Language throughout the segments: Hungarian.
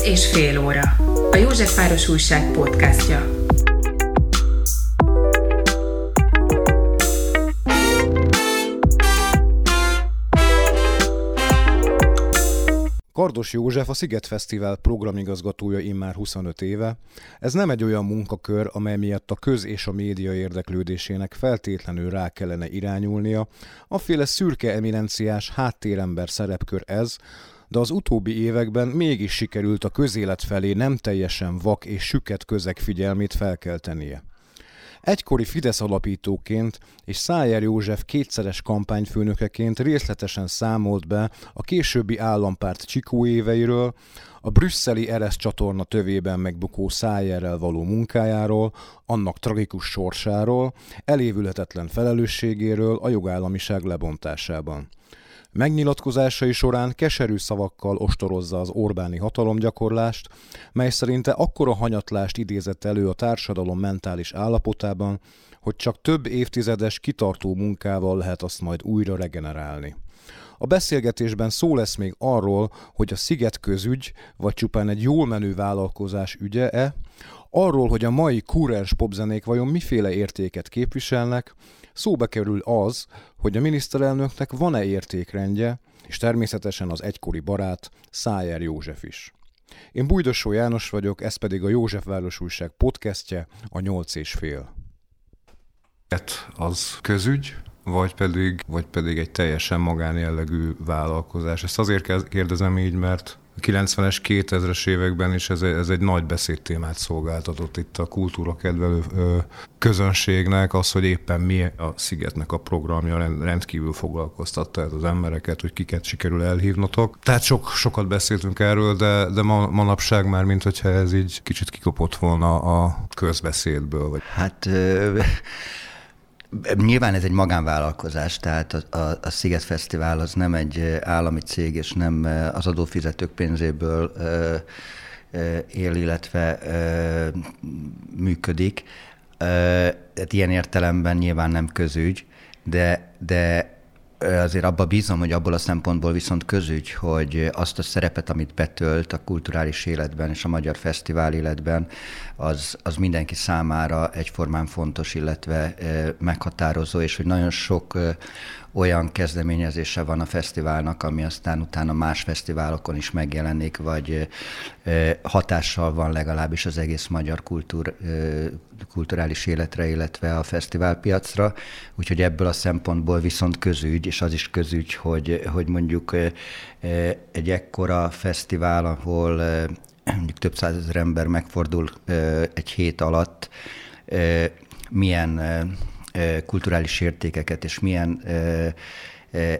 Nyolc és fél óra. A Józsefváros Újság podcastja. Kardos József a Sziget Fesztivál programigazgatója immár 25 éve. Ez nem egy olyan munkakör, amely miatt a köz és a média érdeklődésének feltétlenül rá kellene irányulnia. Aféle szürke eminenciás háttérember szerepkör ez, de az utóbbi években mégis sikerült a közélet felé nem teljesen vak és süket közeg figyelmét felkeltenie. Egykori Fidesz alapítóként és Szájer József kétszeres kampányfőnökeként részletesen számolt be a későbbi állampárt csikó éveiről, a brüsszeli Eresz csatorna tövében megbukó Szájerrel való munkájáról, annak tragikus sorsáról, elévülhetetlen felelősségéről a jogállamiság lebontásában. Megnyilatkozásai során keserű szavakkal ostorozza az Orbáni hatalomgyakorlást, mely szerinte akkora hanyatlást idézett elő a társadalom mentális állapotában, hogy csak több évtizedes kitartó munkával lehet azt majd újra regenerálni. A beszélgetésben szó lesz még arról, hogy a sziget közügy, vagy csupán egy jól menő vállalkozás ügye-e, arról, hogy a mai kúrens popzenék vajon miféle értéket képviselnek, Szóba kerül az, hogy a miniszterelnöknek van-e értékrendje, és természetesen az egykori barát Szájer József is. Én Bújdosó János vagyok, ez pedig a József Város Újság podcastje, a nyolc és fél. Az közügy, vagy pedig, vagy pedig egy teljesen magánjellegű vállalkozás. Ezt azért kérdezem így, mert 90-es, 2000-es években is ez, ez egy nagy beszédtémát szolgáltatott itt a kultúra kedvelő közönségnek, az, hogy éppen mi a Szigetnek a programja rendkívül foglalkoztatta az embereket, hogy kiket sikerül elhívnotok. Tehát sok, sokat beszéltünk erről, de, de ma, manapság már, mint hogyha ez így kicsit kikopott volna a közbeszédből. Vagy... Hát Nyilván ez egy magánvállalkozás, tehát a, a, a Sziget Fesztivál az nem egy állami cég, és nem az adófizetők pénzéből ö, ö, él, illetve ö, működik. Tehát ilyen értelemben nyilván nem közügy, de, de azért abba bízom, hogy abból a szempontból viszont közügy, hogy azt a szerepet, amit betölt a kulturális életben és a magyar fesztivál életben, az, az mindenki számára egyformán fontos, illetve meghatározó, és hogy nagyon sok olyan kezdeményezése van a fesztiválnak, ami aztán utána más fesztiválokon is megjelenik, vagy hatással van legalábbis az egész magyar kultúr, kulturális életre, illetve a fesztiválpiacra. Úgyhogy ebből a szempontból viszont közügy, és az is közügy, hogy, hogy mondjuk egy ekkora fesztivál, ahol mondjuk több százezer ember megfordul egy hét alatt, milyen kulturális értékeket és milyen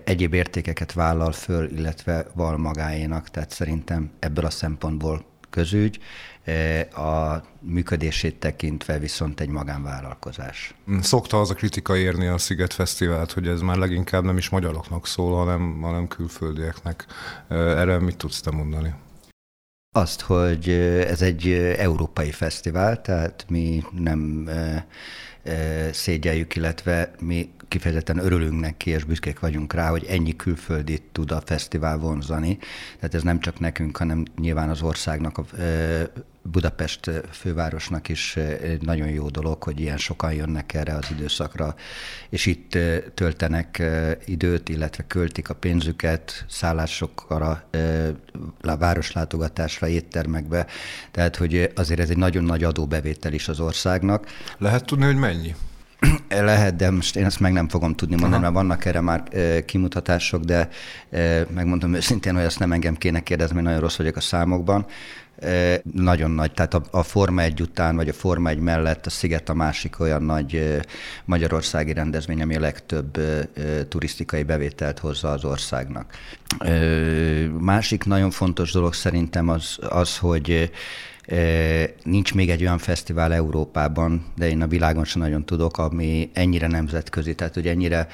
egyéb értékeket vállal föl, illetve val magáénak. Tehát szerintem ebből a szempontból közügy, a működését tekintve viszont egy magánvállalkozás. Szokta az a kritika érni a Sziget Fesztivált, hogy ez már leginkább nem is magyaroknak szól, hanem, hanem külföldieknek. Erre mit tudsz te mondani? Azt, hogy ez egy európai fesztivál, tehát mi nem szégyeljük, illetve mi kifejezetten örülünk neki, és büszkék vagyunk rá, hogy ennyi külföldit tud a fesztivál vonzani. Tehát ez nem csak nekünk, hanem nyilván az országnak, a Budapest fővárosnak is nagyon jó dolog, hogy ilyen sokan jönnek erre az időszakra, és itt töltenek időt, illetve költik a pénzüket szállásokra, városlátogatásra, éttermekbe. Tehát, hogy azért ez egy nagyon nagy adóbevétel is az országnak. Lehet tudni, hogy mennyi? Lehet, de most én ezt meg nem fogom tudni mondani, Aha. mert vannak erre már e, kimutatások, de e, megmondom őszintén, hogy ezt nem engem kéne kérdezni, mert nagyon rossz vagyok a számokban. E, nagyon nagy, tehát a, a Forma egy után, vagy a Forma egy mellett a Sziget a másik olyan nagy e, magyarországi rendezvény, ami a legtöbb e, turisztikai bevételt hozza az országnak. E, másik nagyon fontos dolog szerintem az, az hogy Nincs még egy olyan fesztivál Európában, de én a világon sem nagyon tudok, ami ennyire nemzetközi, tehát hogy ennyire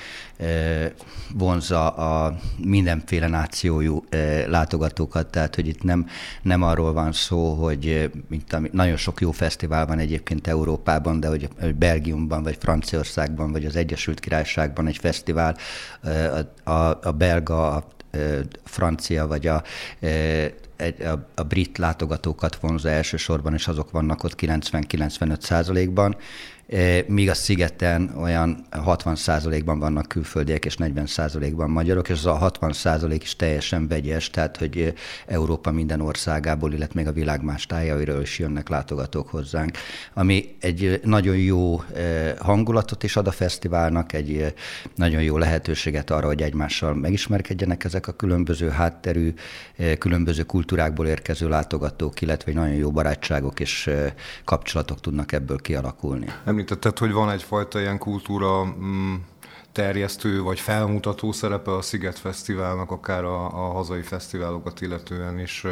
vonza a mindenféle nációjú látogatókat, tehát hogy itt nem, nem arról van szó, hogy mint, nagyon sok jó fesztivál van egyébként Európában, de hogy Belgiumban, vagy Franciaországban, vagy az Egyesült Királyságban egy fesztivál, a, a, a belga, a francia vagy a egy, a, a brit látogatókat vonza elsősorban, és azok vannak ott 90-95 százalékban, míg a szigeten olyan 60%-ban vannak külföldiek, és 40%-ban magyarok, és az a 60% is teljesen vegyes, tehát hogy Európa minden országából, illetve még a világ más tájairól is jönnek látogatók hozzánk, ami egy nagyon jó hangulatot is ad a fesztiválnak, egy nagyon jó lehetőséget arra, hogy egymással megismerkedjenek ezek a különböző hátterű, különböző kultúrákból érkező látogatók, illetve nagyon jó barátságok és kapcsolatok tudnak ebből kialakulni említetted, hogy van egyfajta ilyen kultúra mm, terjesztő vagy felmutató szerepe a Sziget Fesztiválnak, akár a, a hazai fesztiválokat illetően is.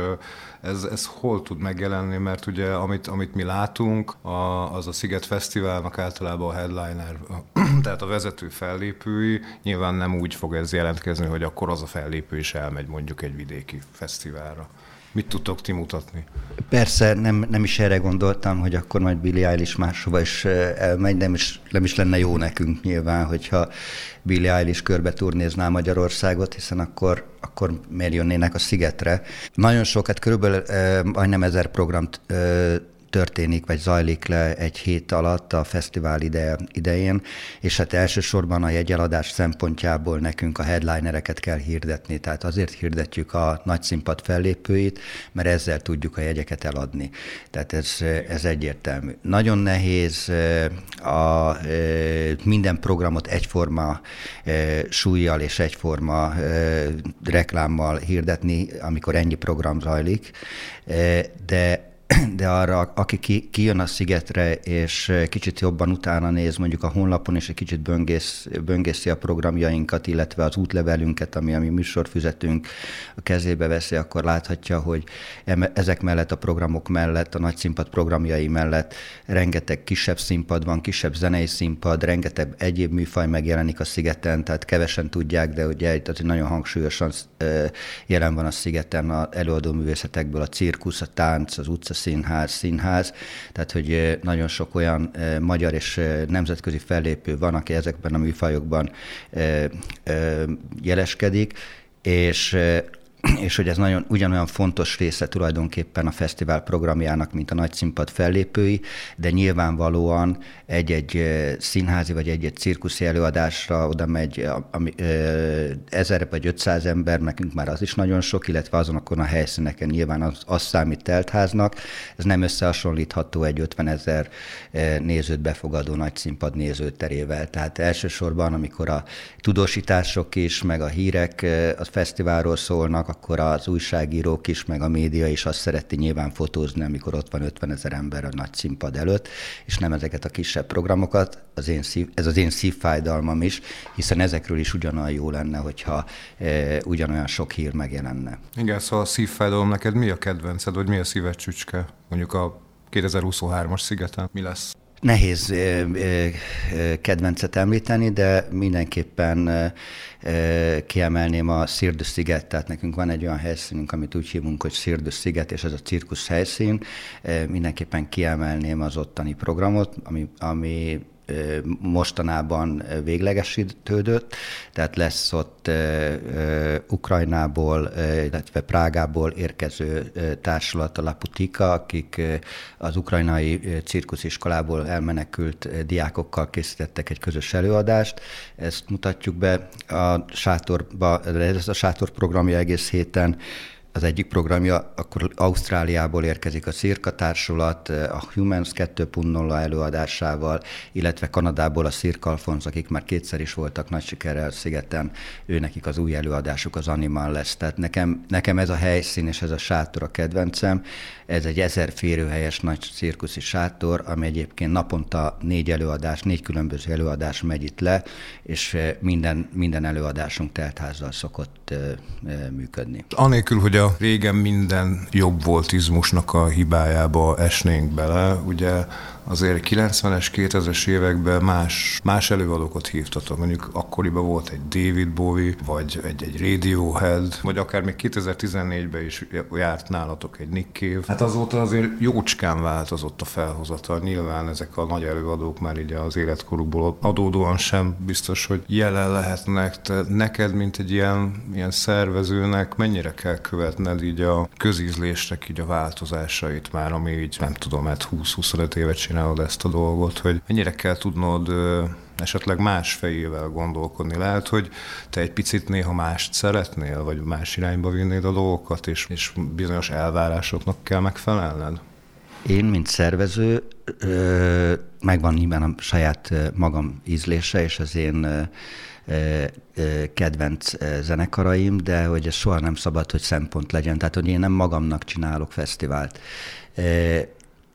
Ez, ez hol tud megjelenni, mert ugye amit, amit mi látunk, a, az a Sziget Fesztiválnak általában a headliner, tehát a vezető fellépői, nyilván nem úgy fog ez jelentkezni, hogy akkor az a fellépő is elmegy mondjuk egy vidéki fesztiválra. Mit tudtok ti mutatni? Persze, nem, nem is erre gondoltam, hogy akkor majd Billy Eilish máshova is elmegy, nem is, nem is lenne jó nekünk nyilván, hogyha Billy Eilish körbe turnézná Magyarországot, hiszen akkor, akkor miért jönnének a szigetre. Nagyon sokat, körülbelül eh, majdnem ezer programt történik, vagy zajlik le egy hét alatt a fesztivál ide, idején, és hát elsősorban a jegyeladás szempontjából nekünk a headlinereket kell hirdetni, tehát azért hirdetjük a nagy színpad fellépőit, mert ezzel tudjuk a jegyeket eladni. Tehát ez, ez egyértelmű. Nagyon nehéz a, minden programot egyforma súlyjal és egyforma reklámmal hirdetni, amikor ennyi program zajlik, de de arra, aki ki, kijön a szigetre, és kicsit jobban utána néz mondjuk a honlapon, és egy kicsit böngész, böngészi a programjainkat, illetve az útlevelünket, ami a mi műsorfüzetünk a kezébe veszi, akkor láthatja, hogy ezek mellett a programok mellett, a nagy színpad programjai mellett rengeteg kisebb színpad van, kisebb zenei színpad, rengeteg egyéb műfaj megjelenik a szigeten, tehát kevesen tudják, de ugye itt nagyon hangsúlyosan jelen van a szigeten a előadó művészetekből a cirkusz, a tánc, az utca Színház, Színház, tehát hogy nagyon sok olyan magyar és nemzetközi fellépő van, aki ezekben a műfajokban jeleskedik, és és hogy ez nagyon ugyanolyan fontos része tulajdonképpen a fesztivál programjának, mint a nagy színpad fellépői, de nyilvánvalóan egy-egy színházi vagy egy-egy cirkuszi előadásra oda megy ami, ezer vagy 500 ember, nekünk már az is nagyon sok, illetve azonokon a helyszíneken nyilván az, az számít teltháznak. Ez nem összehasonlítható egy 50 ezer nézőt befogadó nagy színpad nézőterével. Tehát elsősorban, amikor a tudósítások is, meg a hírek a fesztiválról szólnak, akkor az újságírók is, meg a média is azt szereti nyilván fotózni, amikor ott van 50 ezer ember a nagy színpad előtt, és nem ezeket a kisebb programokat. Az én szív, ez az én szívfájdalmam is, hiszen ezekről is ugyanolyan jó lenne, hogyha e, ugyanolyan sok hír megjelenne. Igen, szóval a szívfájdalom neked mi a kedvenced, vagy mi a szíved csücske? Mondjuk a 2023-as szigeten mi lesz? Nehéz kedvencet említeni, de mindenképpen kiemelném a Szirdus sziget, tehát nekünk van egy olyan helyszínünk, amit úgy hívunk, hogy Szirdus sziget, és ez a cirkusz helyszín. Mindenképpen kiemelném az ottani programot, ami, ami mostanában véglegesítődött, tehát lesz ott Ukrajnából, illetve Prágából érkező társulat, a Laputika, akik az ukrajnai cirkusziskolából elmenekült diákokkal készítettek egy közös előadást. Ezt mutatjuk be a sátorba, ez a sátor programja egész héten az egyik programja, akkor Ausztráliából érkezik a Cirka Társulat, a Humans 2.0 előadásával, illetve Kanadából a Cirque Alphonse, akik már kétszer is voltak nagy sikerrel szigeten, ő nekik az új előadásuk az Animal lesz. Tehát nekem, nekem ez a helyszín és ez a sátor a kedvencem. Ez egy ezer férőhelyes nagy cirkuszi sátor, ami egyébként naponta négy előadás, négy különböző előadás megy itt le, és minden, minden előadásunk teltházzal szokott működni. Anélkül, hogy a régen minden jobb voltizmusnak a hibájába esnénk bele, ugye azért 90-es, 2000-es években más, más előadókat hívtatok. Mondjuk akkoriban volt egy David Bowie, vagy egy, egy Radiohead, vagy akár még 2014-ben is járt nálatok egy Nick Cave. Hát azóta azért jócskán változott a felhozatal. Nyilván ezek a nagy előadók már így az életkorukból adódóan sem biztos, hogy jelen lehetnek. Te neked, mint egy ilyen, ilyen szervezőnek, mennyire kell követned így a közízlésnek így a változásait már, ami így nem tudom, hát 20-25 évet csinálod ezt a dolgot, hogy mennyire kell tudnod esetleg más fejével gondolkodni. Lehet, hogy te egy picit néha mást szeretnél, vagy más irányba vinnéd a dolgokat, és, és bizonyos elvárásoknak kell megfelelned? Én, mint szervező, megvan nyilván a saját magam ízlése, és az én kedvenc zenekaraim, de hogy ez soha nem szabad, hogy szempont legyen. Tehát, hogy én nem magamnak csinálok fesztivált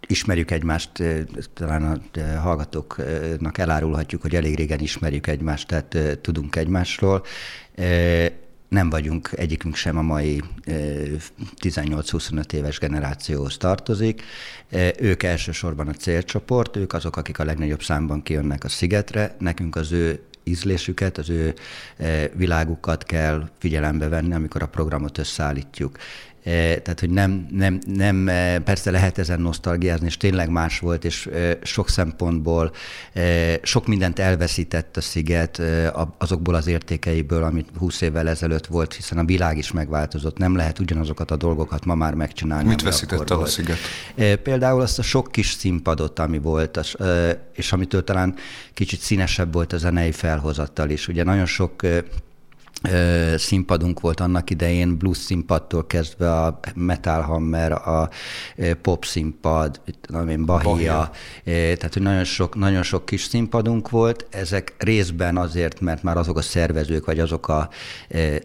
ismerjük egymást, talán a hallgatóknak elárulhatjuk, hogy elég régen ismerjük egymást, tehát tudunk egymásról. Nem vagyunk, egyikünk sem a mai 18-25 éves generációhoz tartozik. Ők elsősorban a célcsoport, ők azok, akik a legnagyobb számban kijönnek a szigetre. Nekünk az ő ízlésüket, az ő világukat kell figyelembe venni, amikor a programot összeállítjuk. Eh, tehát, hogy nem, nem, nem, eh, persze lehet ezen nosztalgiázni, és tényleg más volt, és eh, sok szempontból sok mindent elveszített a sziget azokból az értékeiből, amit 20 évvel ezelőtt volt, hiszen a világ is megváltozott, nem lehet ugyanazokat a dolgokat ma már megcsinálni. Mit veszített el a sziget? Például azt a sok kis színpadot, ami volt, és amitől talán kicsit színesebb volt a zenei felhozattal is. Ugye nagyon sok színpadunk volt annak idején, blues színpadtól kezdve a Metal Hammer, a pop színpad, én, Bahia, Bahia. tehát hogy nagyon sok, nagyon sok kis színpadunk volt, ezek részben azért, mert már azok a szervezők, vagy azok a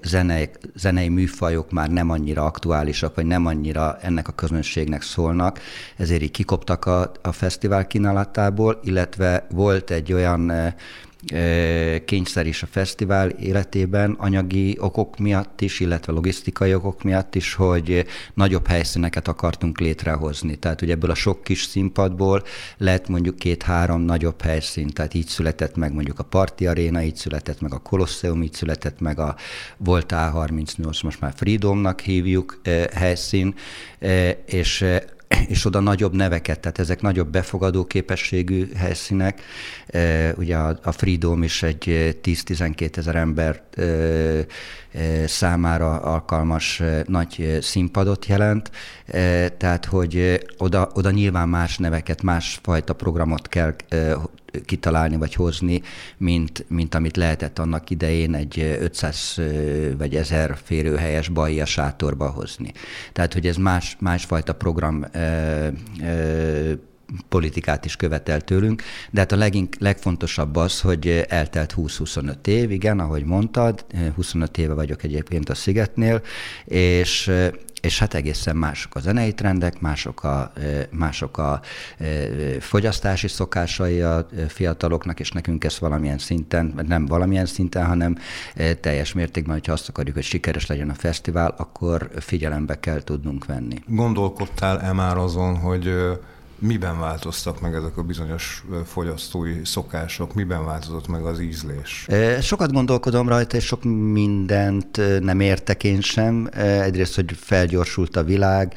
zenei, zenei műfajok már nem annyira aktuálisak, vagy nem annyira ennek a közönségnek szólnak, ezért így kikoptak a, a fesztivál kínálatából, illetve volt egy olyan kényszer is a fesztivál életében, anyagi okok miatt is, illetve logisztikai okok miatt is, hogy nagyobb helyszíneket akartunk létrehozni. Tehát ugye ebből a sok kis színpadból lett mondjuk két-három nagyobb helyszín, tehát így született meg mondjuk a Parti Arena, így született meg a Colosseum, így született meg a volt A38, most már Freedomnak hívjuk helyszín, és és oda nagyobb neveket, tehát ezek nagyobb befogadó képességű helyszínek. Ugye a Freedom is egy 10-12 ezer ember számára alkalmas nagy színpadot jelent, tehát hogy oda, oda nyilván más neveket, másfajta programot kell kitalálni vagy hozni, mint, mint amit lehetett annak idején egy 500 vagy 1000 férőhelyes Bahia sátorba hozni. Tehát, hogy ez más, másfajta program ö, ö, politikát is követel tőlünk, de hát a legink, legfontosabb az, hogy eltelt 20-25 év, igen, ahogy mondtad, 25 éve vagyok egyébként a Szigetnél, és és hát egészen mások a zenei trendek, mások a, mások a fogyasztási szokásai a fiataloknak, és nekünk ez valamilyen szinten, nem valamilyen szinten, hanem teljes mértékben, hogyha azt akarjuk, hogy sikeres legyen a fesztivál, akkor figyelembe kell tudnunk venni. Gondolkodtál-e már azon, hogy Miben változtak meg ezek a bizonyos fogyasztói szokások? Miben változott meg az ízlés? Sokat gondolkodom rajta, és sok mindent nem értek én sem. Egyrészt, hogy felgyorsult a világ,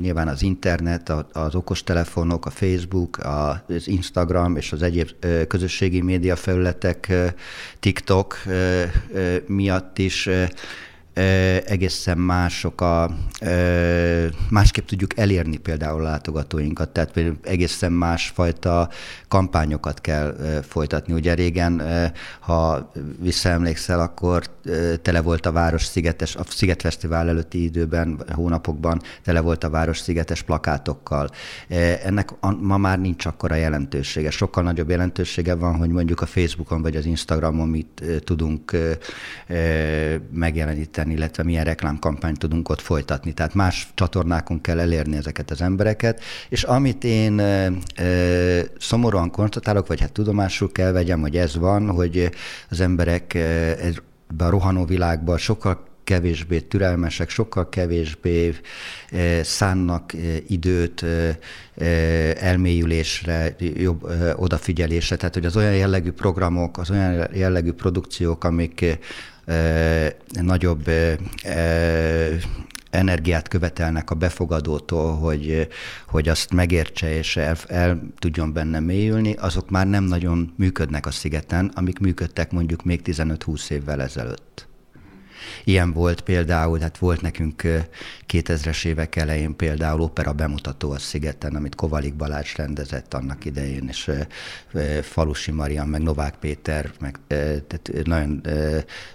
nyilván az internet, az okostelefonok, a Facebook, az Instagram és az egyéb közösségi média felületek, TikTok miatt is egészen mások a, másképp tudjuk elérni például a látogatóinkat, tehát például egészen másfajta kampányokat kell folytatni. Ugye régen, ha visszaemlékszel, akkor tele volt a Város Szigetes, a Szigetfesztivál előtti időben, hónapokban tele volt a Város Szigetes plakátokkal. Ennek ma már nincs akkora jelentősége. Sokkal nagyobb jelentősége van, hogy mondjuk a Facebookon vagy az Instagramon mit tudunk megjeleníteni segíteni, illetve milyen reklámkampányt tudunk ott folytatni. Tehát más csatornákon kell elérni ezeket az embereket, és amit én e, szomorúan konstatálok, vagy hát tudomásul kell vegyem, hogy ez van, hogy az emberek e, ebben a rohanó világban sokkal kevésbé türelmesek, sokkal kevésbé szánnak időt elmélyülésre, jobb odafigyelésre. Tehát, hogy az olyan jellegű programok, az olyan jellegű produkciók, amik nagyobb energiát követelnek a befogadótól, hogy, hogy azt megértse és el, el tudjon benne mélyülni, azok már nem nagyon működnek a szigeten, amik működtek mondjuk még 15-20 évvel ezelőtt. Ilyen volt például, hát volt nekünk 2000-es évek elején például opera bemutató a Szigeten, amit Kovalik Balázs rendezett annak idején, és Falusi Marian, meg Novák Péter, meg tehát nagyon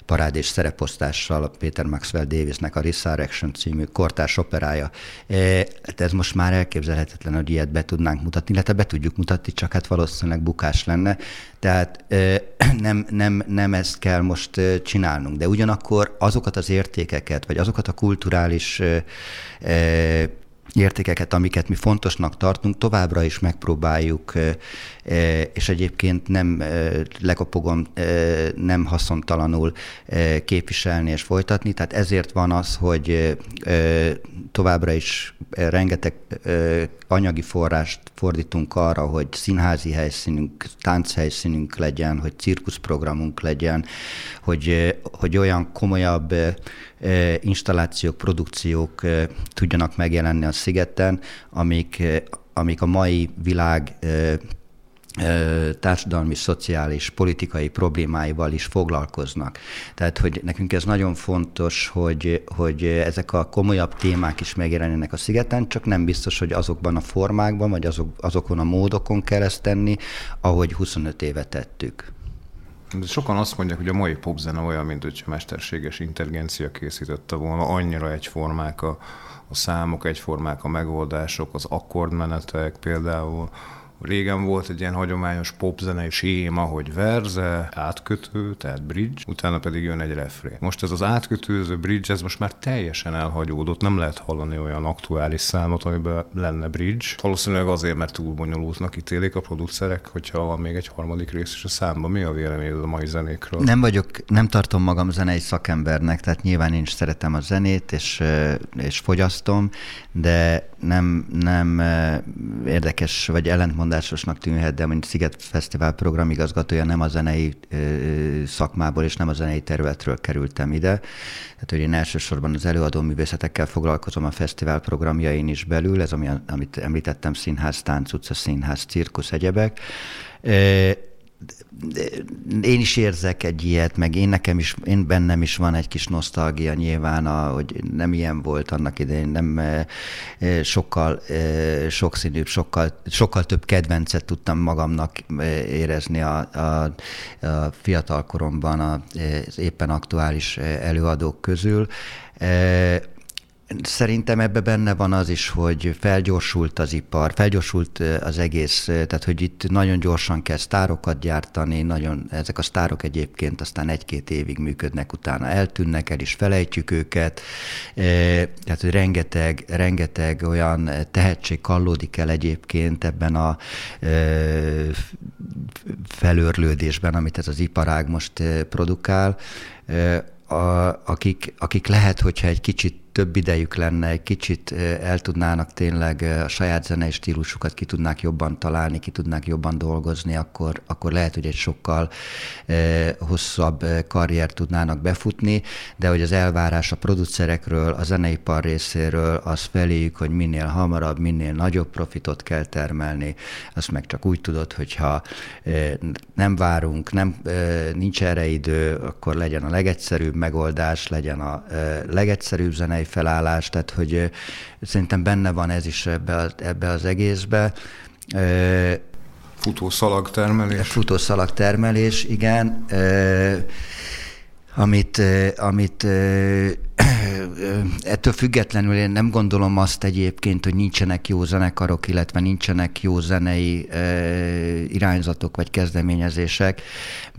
parádés szereposztással Péter Maxwell Davisnek a Resurrection című kortárs operája. Hát ez most már elképzelhetetlen, hogy ilyet be tudnánk mutatni, illetve be tudjuk mutatni, csak hát valószínűleg bukás lenne. Tehát nem, nem, nem ezt kell most csinálnunk, de ugyanakkor azokat az értékeket, vagy azokat a kulturális értékeket, amiket mi fontosnak tartunk, továbbra is megpróbáljuk, és egyébként nem lekopogom, nem haszontalanul képviselni és folytatni. Tehát ezért van az, hogy továbbra is rengeteg anyagi forrást fordítunk arra, hogy színházi helyszínünk, tánchelyszínünk legyen, hogy cirkuszprogramunk legyen, hogy, hogy olyan komolyabb installációk, produkciók tudjanak megjelenni a szigeten, amik, amik a mai világ társadalmi, szociális, politikai problémáival is foglalkoznak. Tehát, hogy nekünk ez nagyon fontos, hogy, hogy ezek a komolyabb témák is megjelenjenek a szigeten, csak nem biztos, hogy azokban a formákban, vagy azok, azokon a módokon kell ezt tenni, ahogy 25 éve tettük. Sokan azt mondják, hogy a mai popzene olyan, mint hogyha mesterséges intelligencia készítette volna, annyira egyformák a, a számok, egyformák a megoldások, az akkordmenetek például, Régen volt egy ilyen hagyományos popzenei séma, hogy verze, átkötő, tehát bridge, utána pedig jön egy refrén. Most ez az átkötőző bridge, ez most már teljesen elhagyódott, nem lehet hallani olyan aktuális számot, amiben lenne bridge. Valószínűleg azért, mert túl bonyolultnak ítélik a producerek, hogyha van még egy harmadik rész is a számban. Mi a véleményed a mai zenékről? Nem vagyok, nem tartom magam zenei szakembernek, tehát nyilván én is szeretem a zenét, és, és fogyasztom, de nem, nem érdekes vagy ellentmondásosnak tűnhet, de mint Sziget Fesztivál programigazgatója nem a zenei szakmából és nem a zenei területről kerültem ide. Tehát, hogy én elsősorban az előadó művészetekkel foglalkozom a fesztivál programjain is belül, ez ami, amit említettem, színház, tánc, utca, színház, cirkusz, egyebek én is érzek egy ilyet, meg én nekem is, én bennem is van egy kis nosztalgia nyilván, a, hogy nem ilyen volt annak idején, nem e, e, sokkal e, sokszínűbb, sokkal, sokkal több kedvencet tudtam magamnak érezni a, a, a fiatal koromban az éppen aktuális előadók közül. Szerintem ebbe benne van az is, hogy felgyorsult az ipar, felgyorsult az egész, tehát hogy itt nagyon gyorsan kell sztárokat gyártani, nagyon, ezek a sztárok egyébként aztán egy-két évig működnek, utána eltűnnek, el is felejtjük őket, tehát hogy rengeteg, rengeteg olyan tehetség kallódik el egyébként ebben a felőrlődésben, amit ez az iparág most produkál, a, akik, akik lehet, hogyha egy kicsit több idejük lenne, egy kicsit el tudnának tényleg a saját zenei stílusukat ki tudnák jobban találni, ki tudnák jobban dolgozni, akkor, akkor lehet, hogy egy sokkal hosszabb karrier tudnának befutni, de hogy az elvárás a producerekről, a zeneipar részéről az feléjük, hogy minél hamarabb, minél nagyobb profitot kell termelni, azt meg csak úgy tudod, hogyha nem várunk, nem, nincs erre idő, akkor legyen a legegyszerűbb megoldás, legyen a legegyszerűbb zenei felállás, tehát hogy szerintem benne van ez is ebbe, ebbe az egészbe. Futószalag termelés. Futószalag termelés, igen. Amit, amit ettől függetlenül én nem gondolom azt egyébként, hogy nincsenek jó zenekarok, illetve nincsenek jó zenei irányzatok vagy kezdeményezések,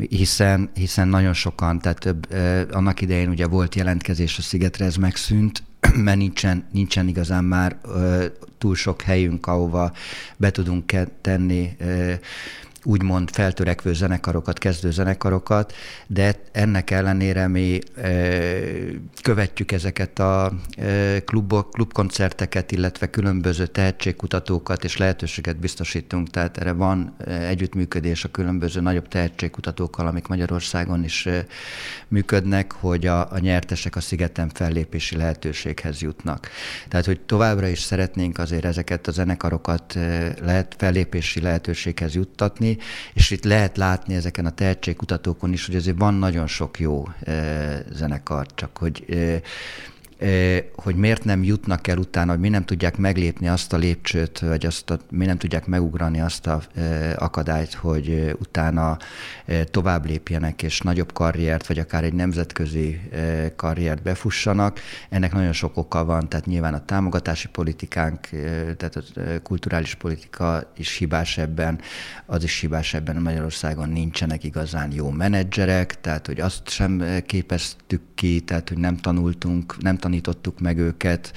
hiszen, hiszen nagyon sokan, tehát több, annak idején ugye volt jelentkezés a Szigetre, ez megszűnt, mert nincsen, nincsen igazán már túl sok helyünk, ahova be tudunk tenni úgymond feltörekvő zenekarokat, kezdő zenekarokat, de ennek ellenére mi követjük ezeket a klubok, klubkoncerteket, illetve különböző tehetségkutatókat és lehetőséget biztosítunk, tehát erre van együttműködés a különböző nagyobb tehetségkutatókkal, amik Magyarországon is működnek, hogy a, a nyertesek a szigeten fellépési lehetőséghez jutnak. Tehát, hogy továbbra is szeretnénk azért ezeket a zenekarokat lehet fellépési lehetőséghez juttatni, és itt lehet látni ezeken a tehetségkutatókon is, hogy azért van nagyon sok jó zenekar, csak hogy hogy miért nem jutnak el utána, hogy mi nem tudják meglépni azt a lépcsőt, vagy azt a, mi nem tudják megugrani azt a akadályt, hogy utána tovább lépjenek, és nagyobb karriert, vagy akár egy nemzetközi karriert befussanak. Ennek nagyon sok oka van, tehát nyilván a támogatási politikánk, tehát a kulturális politika is hibás ebben, az is hibás ebben, Magyarországon nincsenek igazán jó menedzserek, tehát hogy azt sem képeztük ki, tehát hogy nem tanultunk, nem tanítottuk meg őket,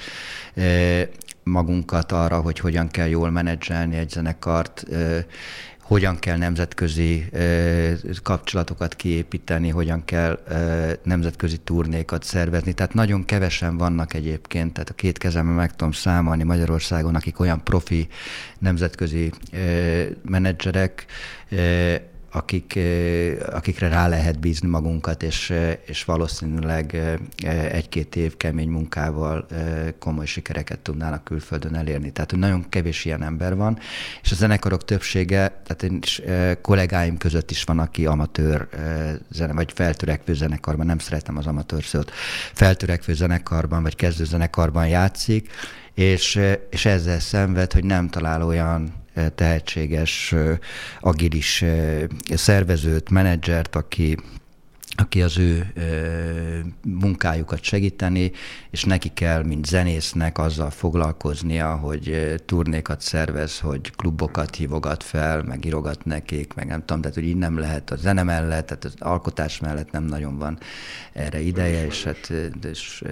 e, magunkat arra, hogy hogyan kell jól menedzselni egy zenekart, e, hogyan kell nemzetközi e, kapcsolatokat kiépíteni, hogyan kell nemzetközi turnékat szervezni. Tehát nagyon kevesen vannak egyébként, tehát a két kezemben meg tudom számolni Magyarországon, akik olyan profi nemzetközi menedzserek, akik, akikre rá lehet bízni magunkat, és, és valószínűleg egy-két év kemény munkával komoly sikereket tudnának külföldön elérni. Tehát hogy nagyon kevés ilyen ember van, és a zenekarok többsége, tehát én is, kollégáim között is van, aki amatőr zene, vagy feltörekvő zenekarban, nem szeretem az amatőr szót, feltörekvő zenekarban, vagy kezdő zenekarban játszik, és, és ezzel szenved, hogy nem talál olyan tehetséges, agilis szervezőt, menedzsert, aki aki az ő munkájukat segíteni, és neki kell, mint zenésznek azzal foglalkoznia, hogy turnékat szervez, hogy klubokat hívogat fel, meg írogat nekik, meg nem tudom, tehát hogy így nem lehet a zene mellett, tehát az alkotás mellett nem nagyon van erre ideje, és hát és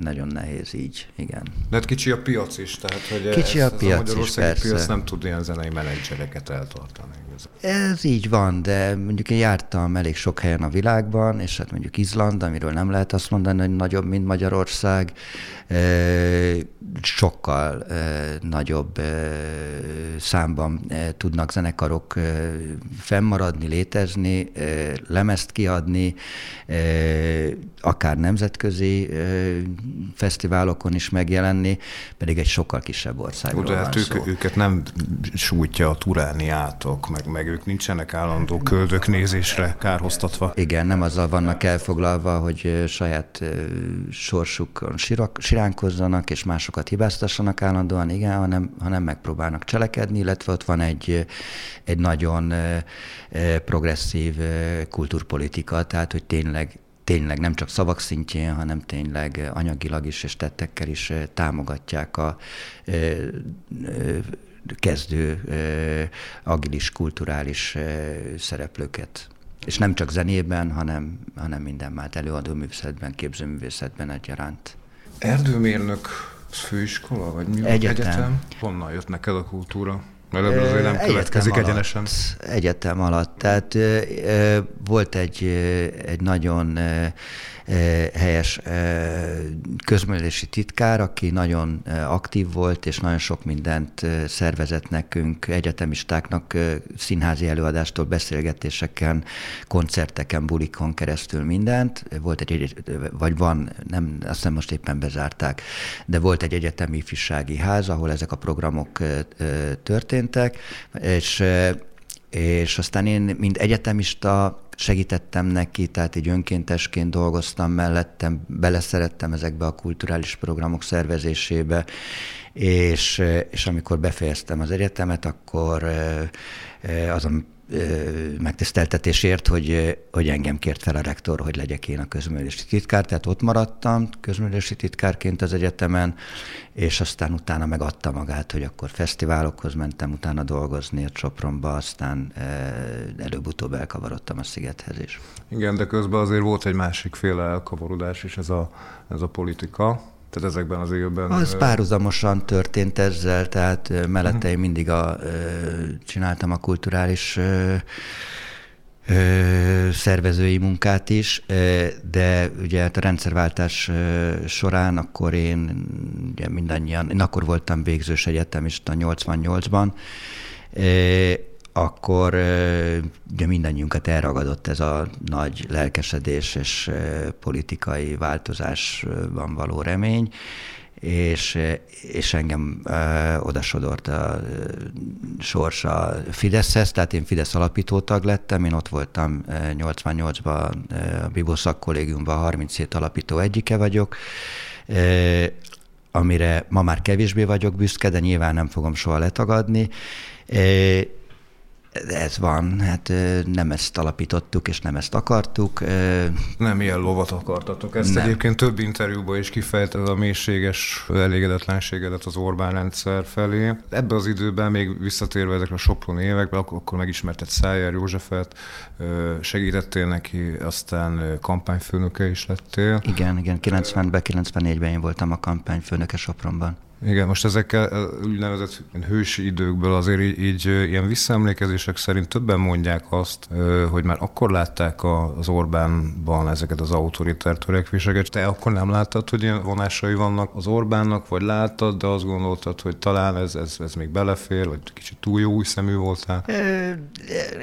nagyon nehéz így, igen. De hát kicsi a piac is, tehát hogy kicsi ez, a piac ez a is, persze. piac nem tud ilyen zenei menedzsereket eltartani. Ez így van, de mondjuk én jártam elég sok helyen a világban, és hát mondjuk Izland, amiről nem lehet azt mondani, hogy nagyobb, mint Magyarország, sokkal nagyobb számban tudnak zenekarok fennmaradni, létezni, lemezt kiadni, akár nemzetközi fesztiválokon is megjelenni, pedig egy sokkal kisebb országról De hát ők, őket nem sújtja a turániátok, meg, meg ők nincsenek állandó köldök nézésre kárhoztatva. Igen, nem azzal vannak elfoglalva, hogy saját sorsukon siránkozzanak, és másokat hibáztassanak állandóan, igen, hanem, hanem megpróbálnak cselekedni, illetve ott van egy, egy nagyon progresszív kulturpolitika, tehát hogy tényleg tényleg nem csak szavak szintjén, hanem tényleg anyagilag is és tettekkel is támogatják a kezdő agilis kulturális szereplőket. És nem csak zenében, hanem, hanem minden már előadó művészetben, képzőművészetben egyaránt. Erdőmérnök főiskola, vagy mi? Egyetem. egyetem? Honnan jött neked a kultúra? Mert ebből azért nem következik egyetem egyenesen. Alatt, egyetem alatt. Tehát volt egy, egy nagyon helyes közművelési titkár, aki nagyon aktív volt, és nagyon sok mindent szervezett nekünk, egyetemistáknak színházi előadástól, beszélgetéseken, koncerteken, bulikon keresztül mindent. Volt egy, vagy van, nem, azt hiszem most éppen bezárták, de volt egy egyetemi ifjúsági ház, ahol ezek a programok történtek, és és aztán én, mint egyetemista segítettem neki, tehát egy önkéntesként dolgoztam mellettem, beleszerettem ezekbe a kulturális programok szervezésébe, és, és amikor befejeztem az egyetemet, akkor azon megtiszteltetésért, hogy, hogy engem kért fel a rektor, hogy legyek én a közművelési titkár, tehát ott maradtam közművelési titkárként az egyetemen, és aztán utána megadta magát, hogy akkor fesztiválokhoz mentem utána dolgozni a Csopronba, aztán előbb-utóbb elkavarodtam a Szigethez is. Igen, de közben azért volt egy másik féle elkavarodás is, ez a, ez a politika, Tehát ezekben az évben... Az párhuzamosan történt ezzel, tehát mellette én mindig a, csináltam a kulturális szervezői munkát is, de ugye hát a rendszerváltás során akkor én ugye mindannyian, én akkor voltam végzős egyetemista 88-ban, akkor ugye mindannyiunkat elragadott ez a nagy lelkesedés és politikai változásban való remény, és, és engem ö, odasodort a sors a Fideszhez, tehát én Fidesz alapítótag lettem, én ott voltam 88-ban a Biboszak kollégiumban, 37 alapító egyike vagyok, ö, amire ma már kevésbé vagyok büszke, de nyilván nem fogom soha letagadni. Ez van, hát nem ezt alapítottuk, és nem ezt akartuk. Nem ilyen lovat akartatok. Ezt nem. egyébként több interjúban is kifejted a mélységes elégedetlenségedet az Orbán rendszer felé. Ebbe az időben, még visszatérve ezekre a Sopron évekbe, akkor megismerted Szájer Józsefet, segítettél neki, aztán kampányfőnöke is lettél. Igen, igen, 90-ben, 94-ben én voltam a kampányfőnöke Sopronban. Igen, most ezekkel úgynevezett hősi időkből azért így, így ilyen visszaemlékezések szerint többen mondják azt, hogy már akkor látták az Orbánban ezeket az autoritár törekvéseket. Te akkor nem láttad, hogy ilyen vonásai vannak az Orbánnak, vagy láttad, de azt gondoltad, hogy talán ez, ez, ez még belefér, vagy kicsit túl jó új szemű voltál?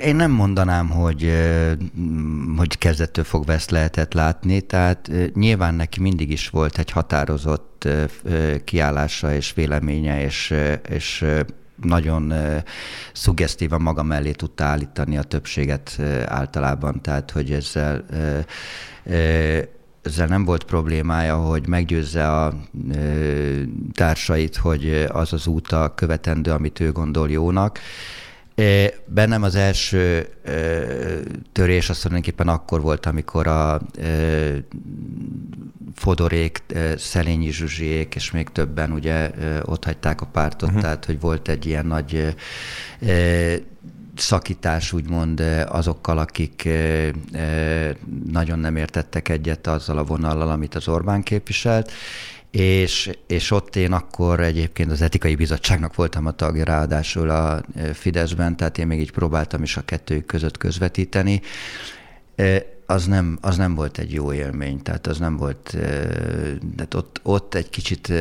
Én nem mondanám, hogy, hogy kezdettől fogva ezt lehetett látni, tehát nyilván neki mindig is volt egy határozott kiállása és véleménye, és, és nagyon szuggesztívan maga mellé tudta állítani a többséget általában, tehát hogy ezzel ezzel nem volt problémája, hogy meggyőzze a társait, hogy az az út a követendő, amit ő gondol jónak, Bennem az első törés az tulajdonképpen akkor volt, amikor a Fodorék, Szelényi Zsuzsiék és még többen ugye ott hagyták a pártot, uh-huh. tehát hogy volt egy ilyen nagy szakítás úgymond azokkal, akik nagyon nem értettek egyet azzal a vonallal, amit az Orbán képviselt, és, és ott én akkor egyébként az etikai bizottságnak voltam a tagja, ráadásul a e, Fideszben, tehát én még így próbáltam is a kettőjük között közvetíteni. E, az nem, az nem volt egy jó élmény, tehát az nem volt, e, tehát ott, ott egy kicsit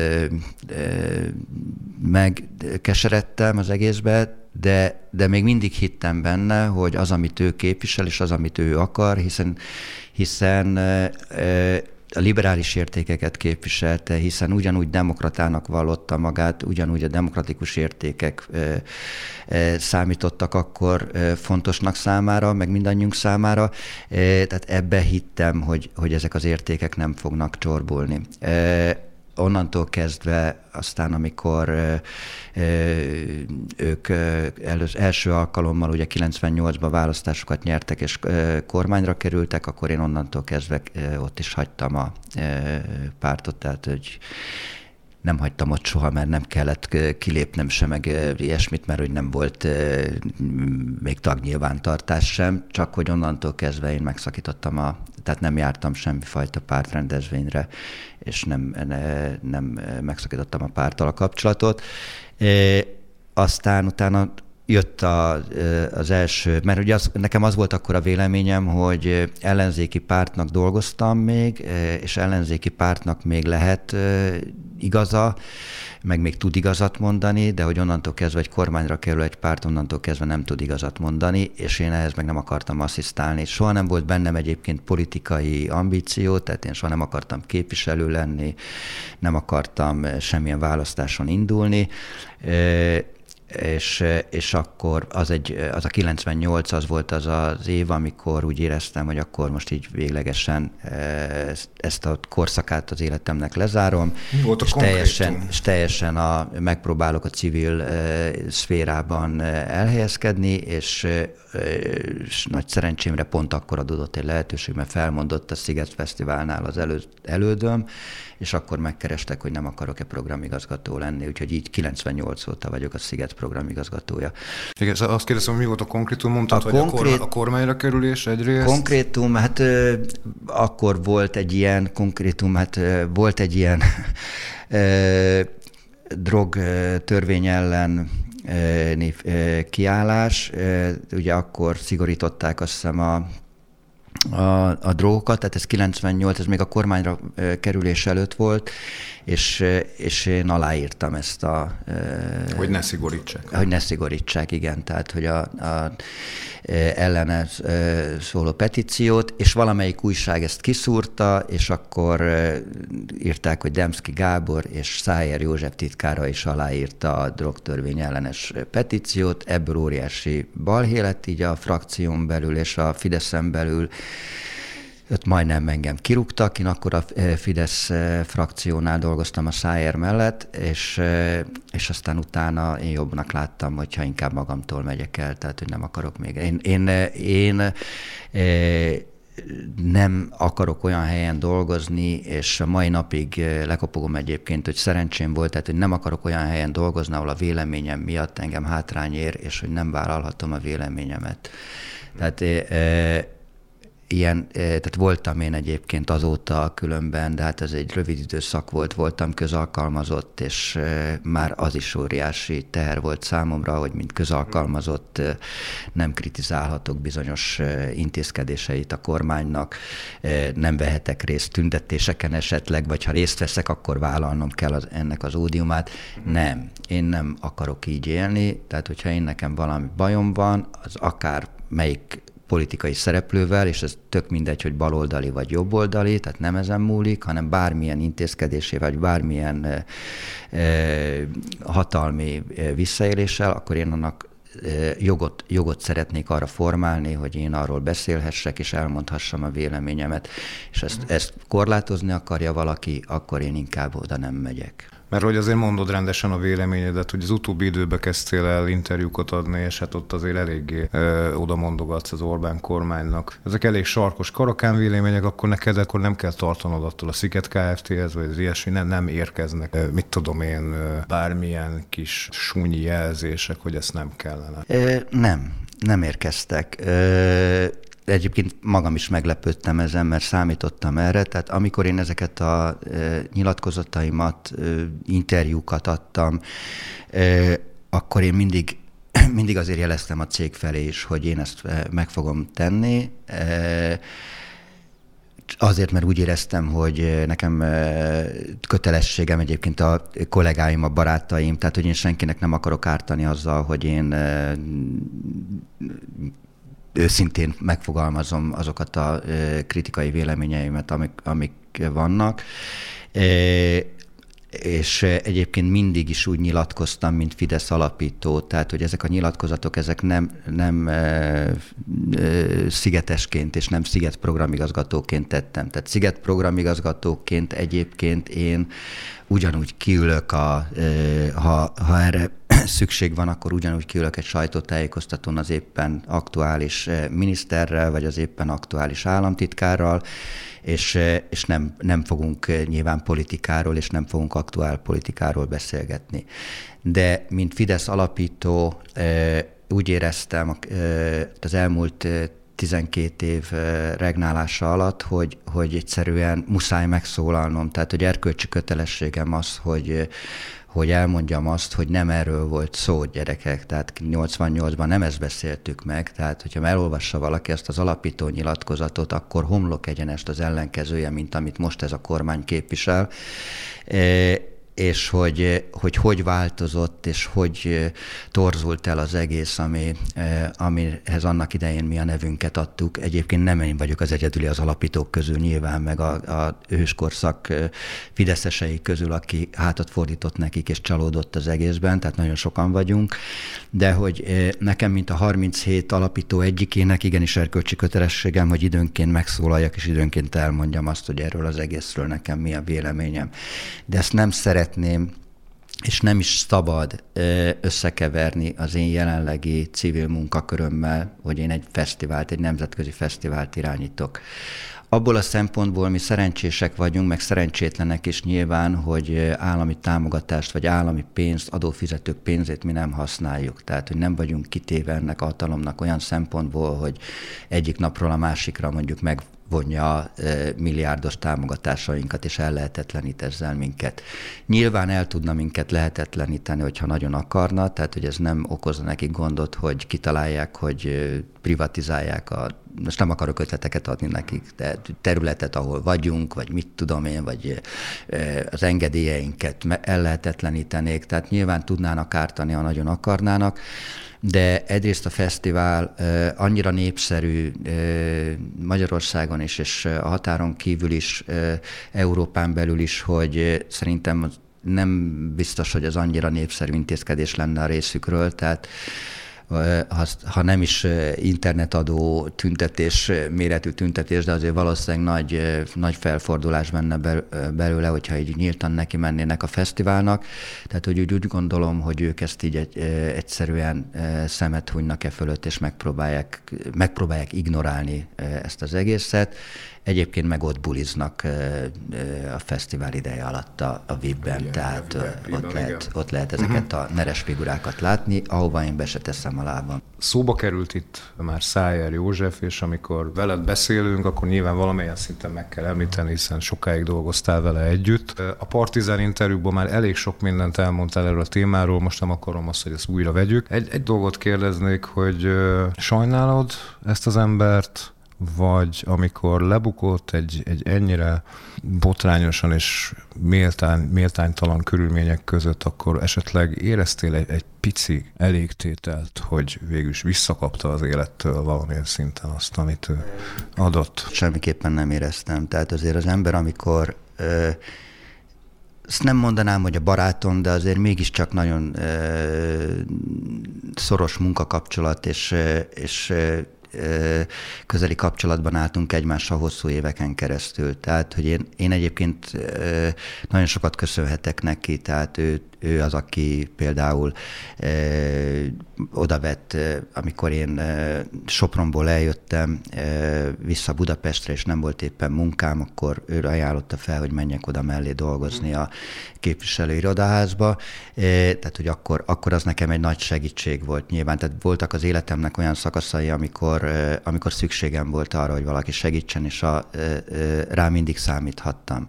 megkeseredtem az egészbe, de, de még mindig hittem benne, hogy az, amit ő képvisel, és az, amit ő akar, hiszen, hiszen a liberális értékeket képviselte, hiszen ugyanúgy demokratának vallotta magát, ugyanúgy a demokratikus értékek számítottak akkor fontosnak számára, meg mindannyiunk számára, tehát ebbe hittem, hogy, hogy ezek az értékek nem fognak csorbulni onnantól kezdve aztán, amikor ők első alkalommal, ugye 98-ban választásokat nyertek és kormányra kerültek, akkor én onnantól kezdve ott is hagytam a pártot, tehát hogy nem hagytam ott soha, mert nem kellett kilépnem sem, meg ilyesmit, mert hogy nem volt még tagnyilvántartás sem, csak hogy onnantól kezdve én megszakítottam a, tehát nem jártam semmifajta pártrendezvényre, és nem, nem megszakítottam a párttal a kapcsolatot. Aztán utána jött a, az első, mert ugye az, nekem az volt akkor a véleményem, hogy ellenzéki pártnak dolgoztam még, és ellenzéki pártnak még lehet igaza, meg még tud igazat mondani, de hogy onnantól kezdve egy kormányra kerül egy párt, onnantól kezdve nem tud igazat mondani, és én ehhez meg nem akartam asszisztálni. Soha nem volt bennem egyébként politikai ambíció, tehát én soha nem akartam képviselő lenni, nem akartam semmilyen választáson indulni és, és akkor az, egy, az a 98 az volt az az év, amikor úgy éreztem, hogy akkor most így véglegesen eh, ezt a korszakát az életemnek lezárom, volt a és, teljesen, és teljesen a, megpróbálok a civil uh, szférában eh, elhelyezkedni, és, és nagy szerencsémre pont akkor adódott egy lehetőség, mert felmondott a Sziget Fesztiválnál az elő, elődöm, és akkor megkerestek, hogy nem akarok-e programigazgató lenni, úgyhogy így 98 óta vagyok a Sziget programigazgatója. Igen, szóval azt kérdezem, hogy mi volt a konkrétum? Mondtad, a hogy konkrét, a, kormányra kerülés egyrészt? Konkrétum, hát akkor volt egy ilyen konkrétum, hát volt egy ilyen drog törvény ellen kiállás. Ugye akkor szigorították azt hiszem a a, a drogokat, tehát ez 98, ez még a kormányra kerülés előtt volt, és, és én aláírtam ezt a... Hogy ne szigorítsák. Hogy ne szigorítsák, igen. Tehát, hogy a, a ellene szóló petíciót, és valamelyik újság ezt kiszúrta, és akkor írták, hogy Demszki Gábor és Szájer József titkára is aláírta a drogtörvény ellenes petíciót. Ebből óriási balhé lett így a frakción belül és a Fideszen belül, ott majdnem engem kirúgtak, én akkor a eh, Fidesz eh, frakciónál dolgoztam a Szájer mellett, és, eh, és aztán utána én jobbnak láttam, hogyha inkább magamtól megyek el, tehát hogy nem akarok még. Én, én, én nem akarok olyan helyen dolgozni, és a mai napig lekopogom egyébként, hogy szerencsém volt, tehát hogy nem akarok olyan helyen dolgozni, ahol a véleményem miatt engem hátrány ér, és hogy nem vállalhatom a véleményemet. Tehát ilyen, tehát voltam én egyébként azóta különben, de hát ez egy rövid időszak volt, voltam közalkalmazott, és már az is óriási teher volt számomra, hogy mint közalkalmazott nem kritizálhatok bizonyos intézkedéseit a kormánynak, nem vehetek részt tüntetéseken esetleg, vagy ha részt veszek, akkor vállalnom kell az, ennek az ódiumát. Nem, én nem akarok így élni, tehát hogyha én nekem valami bajom van, az akár melyik politikai szereplővel, és ez tök mindegy, hogy baloldali vagy jobboldali, tehát nem ezen múlik, hanem bármilyen intézkedésével, vagy bármilyen hatalmi visszaéléssel, akkor én annak jogot, jogot szeretnék arra formálni, hogy én arról beszélhessek, és elmondhassam a véleményemet, és ezt, ezt korlátozni akarja valaki, akkor én inkább oda nem megyek. Mert hogy azért mondod rendesen a véleményedet, hogy az utóbbi időben kezdtél el interjúkat adni, és hát ott azért eléggé ö, oda mondogatsz az Orbán kormánynak. Ezek elég sarkos karakán vélemények, akkor neked akkor nem kell tartanod attól a Sziget Kft-hez, vagy az ilyesmi, nem, nem érkeznek, mit tudom én, bármilyen kis súnyi jelzések, hogy ezt nem kellene. Ö, nem, nem érkeztek. Ö, egyébként magam is meglepődtem ezen, mert számítottam erre. Tehát amikor én ezeket a e, nyilatkozataimat, e, interjúkat adtam, e, akkor én mindig mindig azért jeleztem a cég felé is, hogy én ezt meg fogom tenni. Azért, mert úgy éreztem, hogy nekem kötelességem egyébként a kollégáim, a barátaim, tehát hogy én senkinek nem akarok ártani azzal, hogy én őszintén megfogalmazom azokat a kritikai véleményeimet, amik, amik vannak és egyébként mindig is úgy nyilatkoztam, mint Fidesz alapító, tehát hogy ezek a nyilatkozatok, ezek nem, nem szigetesként és nem sziget programigazgatóként tettem. Tehát sziget programigazgatóként egyébként én ugyanúgy kiülök, a, ha, ha erre szükség van, akkor ugyanúgy kiülök egy sajtótájékoztatón az éppen aktuális miniszterrel, vagy az éppen aktuális államtitkárral, és, és nem, nem fogunk nyilván politikáról, és nem fogunk aktuál politikáról beszélgetni. De mint Fidesz alapító úgy éreztem az elmúlt 12 év regnálása alatt, hogy, hogy egyszerűen muszáj megszólalnom. Tehát, hogy erkölcsi kötelességem az, hogy, hogy elmondjam azt, hogy nem erről volt szó, gyerekek. Tehát 88-ban nem ezt beszéltük meg, tehát hogyha elolvassa valaki ezt az alapító nyilatkozatot, akkor homlok egyenest az ellenkezője, mint amit most ez a kormány képvisel és hogy, hogy hogy változott, és hogy torzult el az egész, ami, amihez annak idején mi a nevünket adtuk. Egyébként nem én vagyok az egyedüli az alapítók közül nyilván, meg a, a őskorszak fideszesei közül, aki hátat fordított nekik, és csalódott az egészben, tehát nagyon sokan vagyunk, de hogy nekem, mint a 37 alapító egyikének igenis erkölcsi kötelességem, hogy időnként megszólaljak, és időnként elmondjam azt, hogy erről az egészről nekem mi a véleményem. De ezt nem szeret szeretném, és nem is szabad összekeverni az én jelenlegi civil munkakörömmel, hogy én egy fesztivált, egy nemzetközi fesztivált irányítok. abból a szempontból mi szerencsések vagyunk, meg szerencsétlenek is nyilván, hogy állami támogatást vagy állami pénzt, adófizetők pénzét mi nem használjuk. Tehát, hogy nem vagyunk kitéve ennek a hatalomnak olyan szempontból, hogy egyik napról a másikra mondjuk meg vonja milliárdos támogatásainkat, és ellehetetlenít ezzel minket. Nyilván el tudna minket lehetetleníteni, hogyha nagyon akarna, tehát hogy ez nem okozna nekik gondot, hogy kitalálják, hogy privatizálják a most nem akarok ötleteket adni nekik, de területet, ahol vagyunk, vagy mit tudom én, vagy az engedélyeinket ellehetetlenítenék, tehát nyilván tudnának ártani, ha nagyon akarnának, de egyrészt a fesztivál annyira népszerű Magyarországon is, és a határon kívül is, Európán belül is, hogy szerintem nem biztos, hogy ez annyira népszerű intézkedés lenne a részükről, tehát ha nem is internetadó tüntetés, méretű tüntetés, de azért valószínűleg nagy, nagy felfordulás menne belőle, hogyha így nyíltan neki mennének a fesztiválnak. Tehát, hogy úgy, úgy gondolom, hogy ők ezt így egy, egyszerűen szemet hunynak e fölött, és megpróbálják, megpróbálják ignorálni ezt az egészet. Egyébként meg ott buliznak a fesztivál ideje alatt a, a VIP-ben, tehát VIP ott, lehet, ott lehet ezeket uh-huh. a neres figurákat látni, ahova én be se teszem a lábam. Szóba került itt már Szájer József, és amikor veled beszélünk, akkor nyilván valamilyen szinten meg kell említeni, hiszen sokáig dolgoztál vele együtt. A Partizán interjúban már elég sok mindent elmondtál erről a témáról, most nem akarom azt, hogy ezt újra vegyük. Egy, egy dolgot kérdeznék, hogy sajnálod ezt az embert, vagy amikor lebukott egy, egy ennyire botrányosan és méltán, méltánytalan körülmények között, akkor esetleg éreztél egy, egy pici elégtételt, hogy végül is visszakapta az élettől valamilyen szinten azt, amit ő adott? Semmiképpen nem éreztem. Tehát azért az ember, amikor ö, ezt nem mondanám, hogy a barátom, de azért mégiscsak nagyon ö, szoros munkakapcsolat, és, és közeli kapcsolatban álltunk egymással hosszú éveken keresztül. Tehát, hogy én, én egyébként nagyon sokat köszönhetek neki, tehát ő, ő az, aki például odavett, amikor én Sopronból eljöttem vissza Budapestre, és nem volt éppen munkám, akkor ő ajánlotta fel, hogy menjek oda mellé dolgozni a képviselőirodaházba. E, tehát, hogy akkor, akkor az nekem egy nagy segítség volt nyilván. Tehát voltak az életemnek olyan szakaszai, amikor, amikor szükségem volt arra, hogy valaki segítsen, és a, rá mindig számíthattam.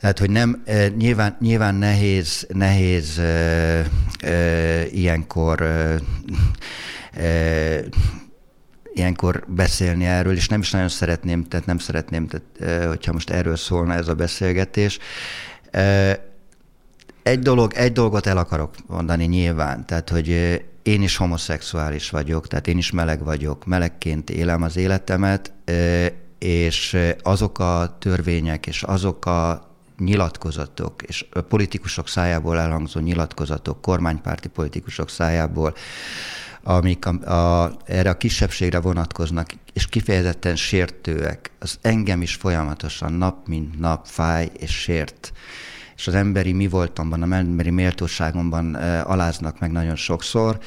Tehát, hogy nem, nyilván, nyilván nehéz, nehéz e, e, ilyenkor e, e, ilyenkor beszélni erről, és nem is nagyon szeretném, tehát nem szeretném, tehát, hogyha most erről szólna ez a beszélgetés. Egy, dolog, egy dolgot el akarok mondani nyilván, tehát, hogy én is homoszexuális vagyok, tehát én is meleg vagyok, melegként élem az életemet, és azok a törvények, és azok a nyilatkozatok, és a politikusok szájából elhangzó nyilatkozatok, kormánypárti politikusok szájából, amik a, a, erre a kisebbségre vonatkoznak, és kifejezetten sértőek, az engem is folyamatosan nap mint nap fáj és sért. És az emberi mi voltamban, a emberi méltóságomban aláznak meg nagyon sokszor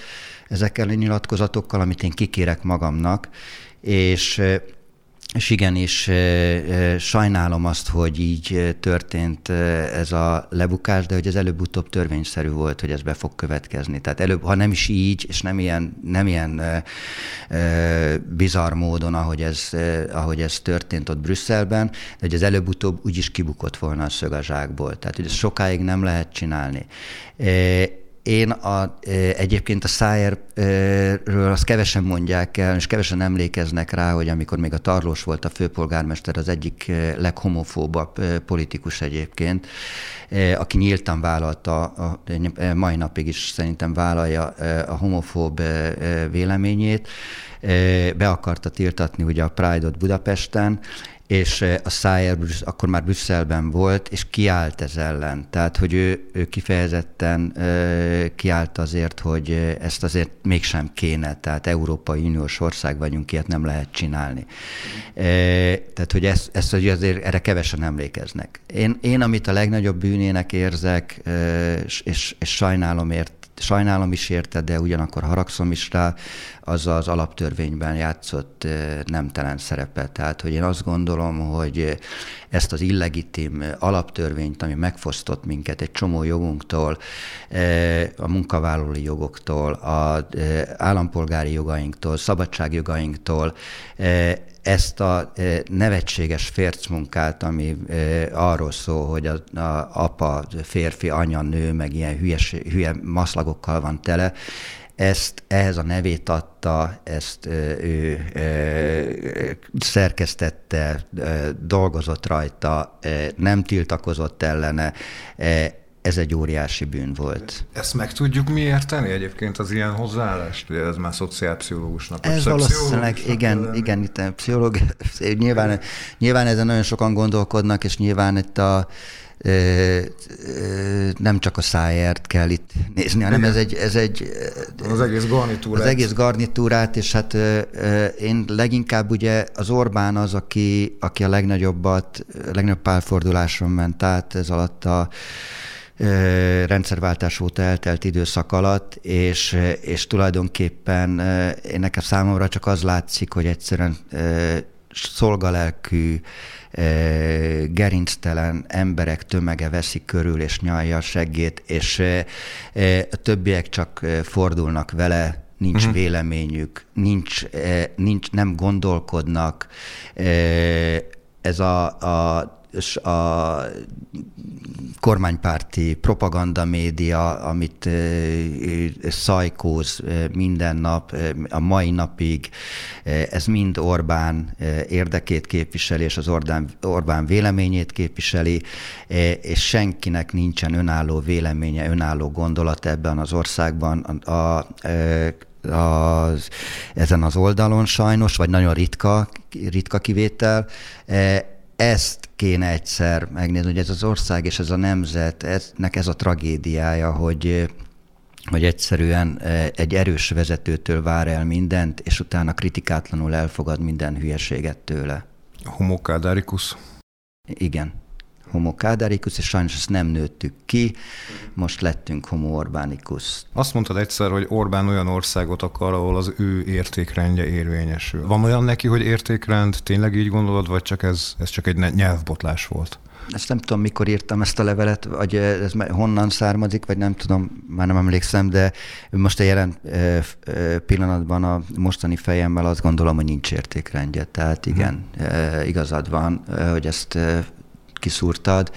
ezekkel a nyilatkozatokkal, amit én kikérek magamnak, és és igenis sajnálom azt, hogy így történt ez a lebukás, de hogy ez előbb-utóbb törvényszerű volt, hogy ez be fog következni. Tehát előbb, ha nem is így, és nem ilyen, nem ilyen bizarr módon, ahogy ez, ahogy ez történt ott Brüsszelben, de hogy ez előbb-utóbb úgyis kibukott volna a szög a zsákból. Tehát, hogy ezt sokáig nem lehet csinálni. Én a, egyébként a Szájerről azt kevesen mondják el, és kevesen emlékeznek rá, hogy amikor még a Tarlós volt a főpolgármester, az egyik leghomofóbabb politikus egyébként, aki nyíltan vállalta, a, mai napig is szerintem vállalja a homofób véleményét, be akarta tiltatni ugye a Pride-ot Budapesten, és a Szájer akkor már Brüsszelben volt, és kiállt ez ellen. Tehát, hogy ő, ő kifejezetten kiállt azért, hogy ezt azért mégsem kéne, tehát Európai Uniós ország vagyunk, ilyet nem lehet csinálni. Tehát, hogy ezt, ezt hogy azért erre kevesen emlékeznek. Én, én, amit a legnagyobb bűnének érzek, és, és, és sajnálom ért, sajnálom is érte, de ugyanakkor haragszom is rá, az az alaptörvényben játszott nemtelen szerepet. Tehát, hogy én azt gondolom, hogy ezt az illegitim alaptörvényt, ami megfosztott minket egy csomó jogunktól, a munkavállalói jogoktól, az állampolgári jogainktól, szabadságjogainktól, ezt a nevetséges fércmunkát, ami arról szól, hogy a, a apa, férfi, anya, nő, meg ilyen hülyes, hülye maszlagokkal van tele, ezt ehhez a nevét adta, ezt ő, ő szerkesztette, dolgozott rajta, nem tiltakozott ellene, ez egy óriási bűn volt. Ezt meg tudjuk mi érteni egyébként az ilyen hozzáállást? Ugye ez már szociálpszichológusnak. Ez valószínűleg, igen, igen, itt a pszichológ, nyilván, nyilván ezen nagyon sokan gondolkodnak, és nyilván itt a, nem csak a szájért kell itt nézni, hanem ez egy, ez egy... Az egész garnitúrát. Az egész garnitúrát, és hát én leginkább ugye az Orbán az, aki, aki a legnagyobbat, a legnagyobb pálforduláson ment át ez alatt a rendszerváltás óta eltelt időszak alatt, és, és tulajdonképpen én nekem számomra csak az látszik, hogy egyszerűen szolgalelkű, gerinctelen emberek tömege veszik körül és nyalja a seggét, és a többiek csak fordulnak vele, nincs uh-huh. véleményük, nincs, nincs, nem gondolkodnak. Ez a, a a kormánypárti propaganda média, amit szajkóz minden nap, a mai napig, ez mind Orbán érdekét képviseli, és az Orbán, Orbán véleményét képviseli, és senkinek nincsen önálló véleménye, önálló gondolat ebben az országban. A, a, az, ezen az oldalon sajnos, vagy nagyon ritka, ritka kivétel, ezt kéne egyszer megnézni, hogy ez az ország és ez a nemzet, eznek ez a tragédiája, hogy hogy egyszerűen egy erős vezetőtől vár el mindent, és utána kritikátlanul elfogad minden hülyeséget tőle. Homo Igen homo kádáricus, és sajnos ezt nem nőttük ki, most lettünk homo Orbánikus. Azt mondtad egyszer, hogy Orbán olyan országot akar, ahol az ő értékrendje érvényesül. Van olyan neki, hogy értékrend, tényleg így gondolod, vagy csak ez, ez csak egy nyelvbotlás volt? Ezt nem tudom, mikor írtam ezt a levelet, vagy ez honnan származik, vagy nem tudom, már nem emlékszem, de most a jelen pillanatban a mostani fejemmel azt gondolom, hogy nincs értékrendje. Tehát igen, hmm. igazad van, hogy ezt kiszúrtad.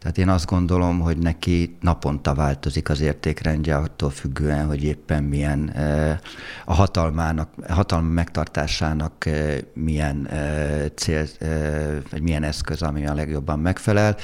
Tehát én azt gondolom, hogy neki naponta változik az értékrendje, attól függően, hogy éppen milyen a hatalmának, a hatalma megtartásának milyen cél, vagy milyen eszköz, ami a legjobban megfelel,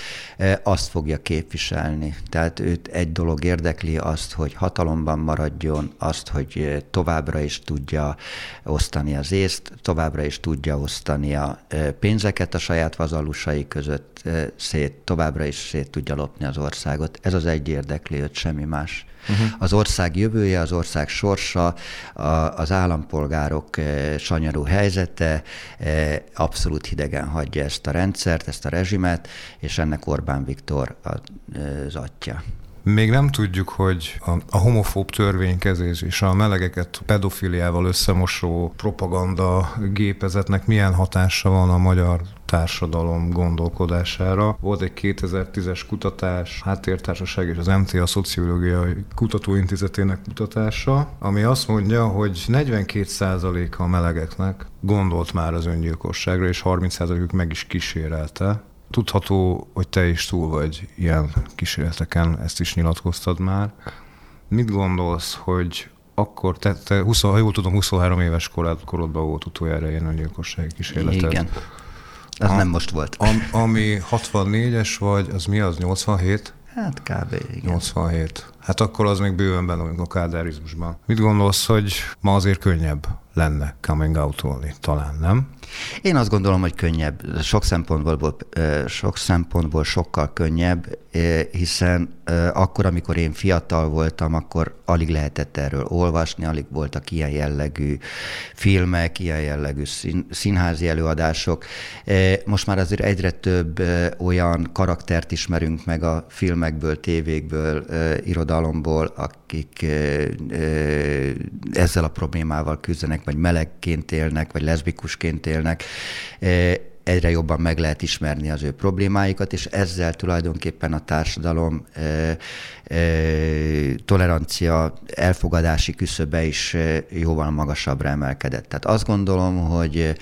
azt fogja képviselni. Tehát őt egy dolog érdekli, azt, hogy hatalomban maradjon, azt, hogy továbbra is tudja osztani az észt, továbbra is tudja osztani a pénzeket a saját vazallusai között szét, továbbra is szét tudja lopni az országot. Ez az egy érdekli őt, semmi más. Uh-huh. Az ország jövője, az ország sorsa, a, az állampolgárok e, sanyarú helyzete e, abszolút hidegen hagyja ezt a rendszert, ezt a rezsimet, és ennek Orbán Viktor az atya. Még nem tudjuk, hogy a, a homofób törvénykezés és a melegeket pedofiliával összemosó propaganda gépezetnek milyen hatása van a magyar társadalom gondolkodására. Volt egy 2010-es kutatás, Háttértársaság és az MTA Szociológiai Kutatóintézetének kutatása, ami azt mondja, hogy 42%-a a melegeknek gondolt már az öngyilkosságra, és 30%-uk meg is kísérelte. Tudható, hogy te is túl vagy ilyen kísérleteken, ezt is nyilatkoztad már. Mit gondolsz, hogy akkor te, te 20, ha jól tudom, 23 éves korod, korodban volt utoljára ilyen öngyilkossági kísérleted. Igen. Ez a, nem most volt. Am, ami 64-es vagy, az mi az, 87? Hát kb. igen. 87. Hát akkor az még bőven benne a kádárizmusban. Mit gondolsz, hogy ma azért könnyebb lenne coming out talán, nem? Én azt gondolom, hogy könnyebb, sok szempontból, sok szempontból sokkal könnyebb, hiszen akkor, amikor én fiatal voltam, akkor alig lehetett erről olvasni, alig voltak ilyen jellegű filmek, ilyen jellegű színházi előadások. Most már azért egyre több olyan karaktert ismerünk meg a filmekből, tévékből, irodalomból, akik ezzel a problémával küzdenek, vagy melegként élnek, vagy leszbikusként élnek, egyre jobban meg lehet ismerni az ő problémáikat, és ezzel tulajdonképpen a társadalom e, e, tolerancia, elfogadási küszöbe is jóval magasabbra emelkedett. Tehát azt gondolom, hogy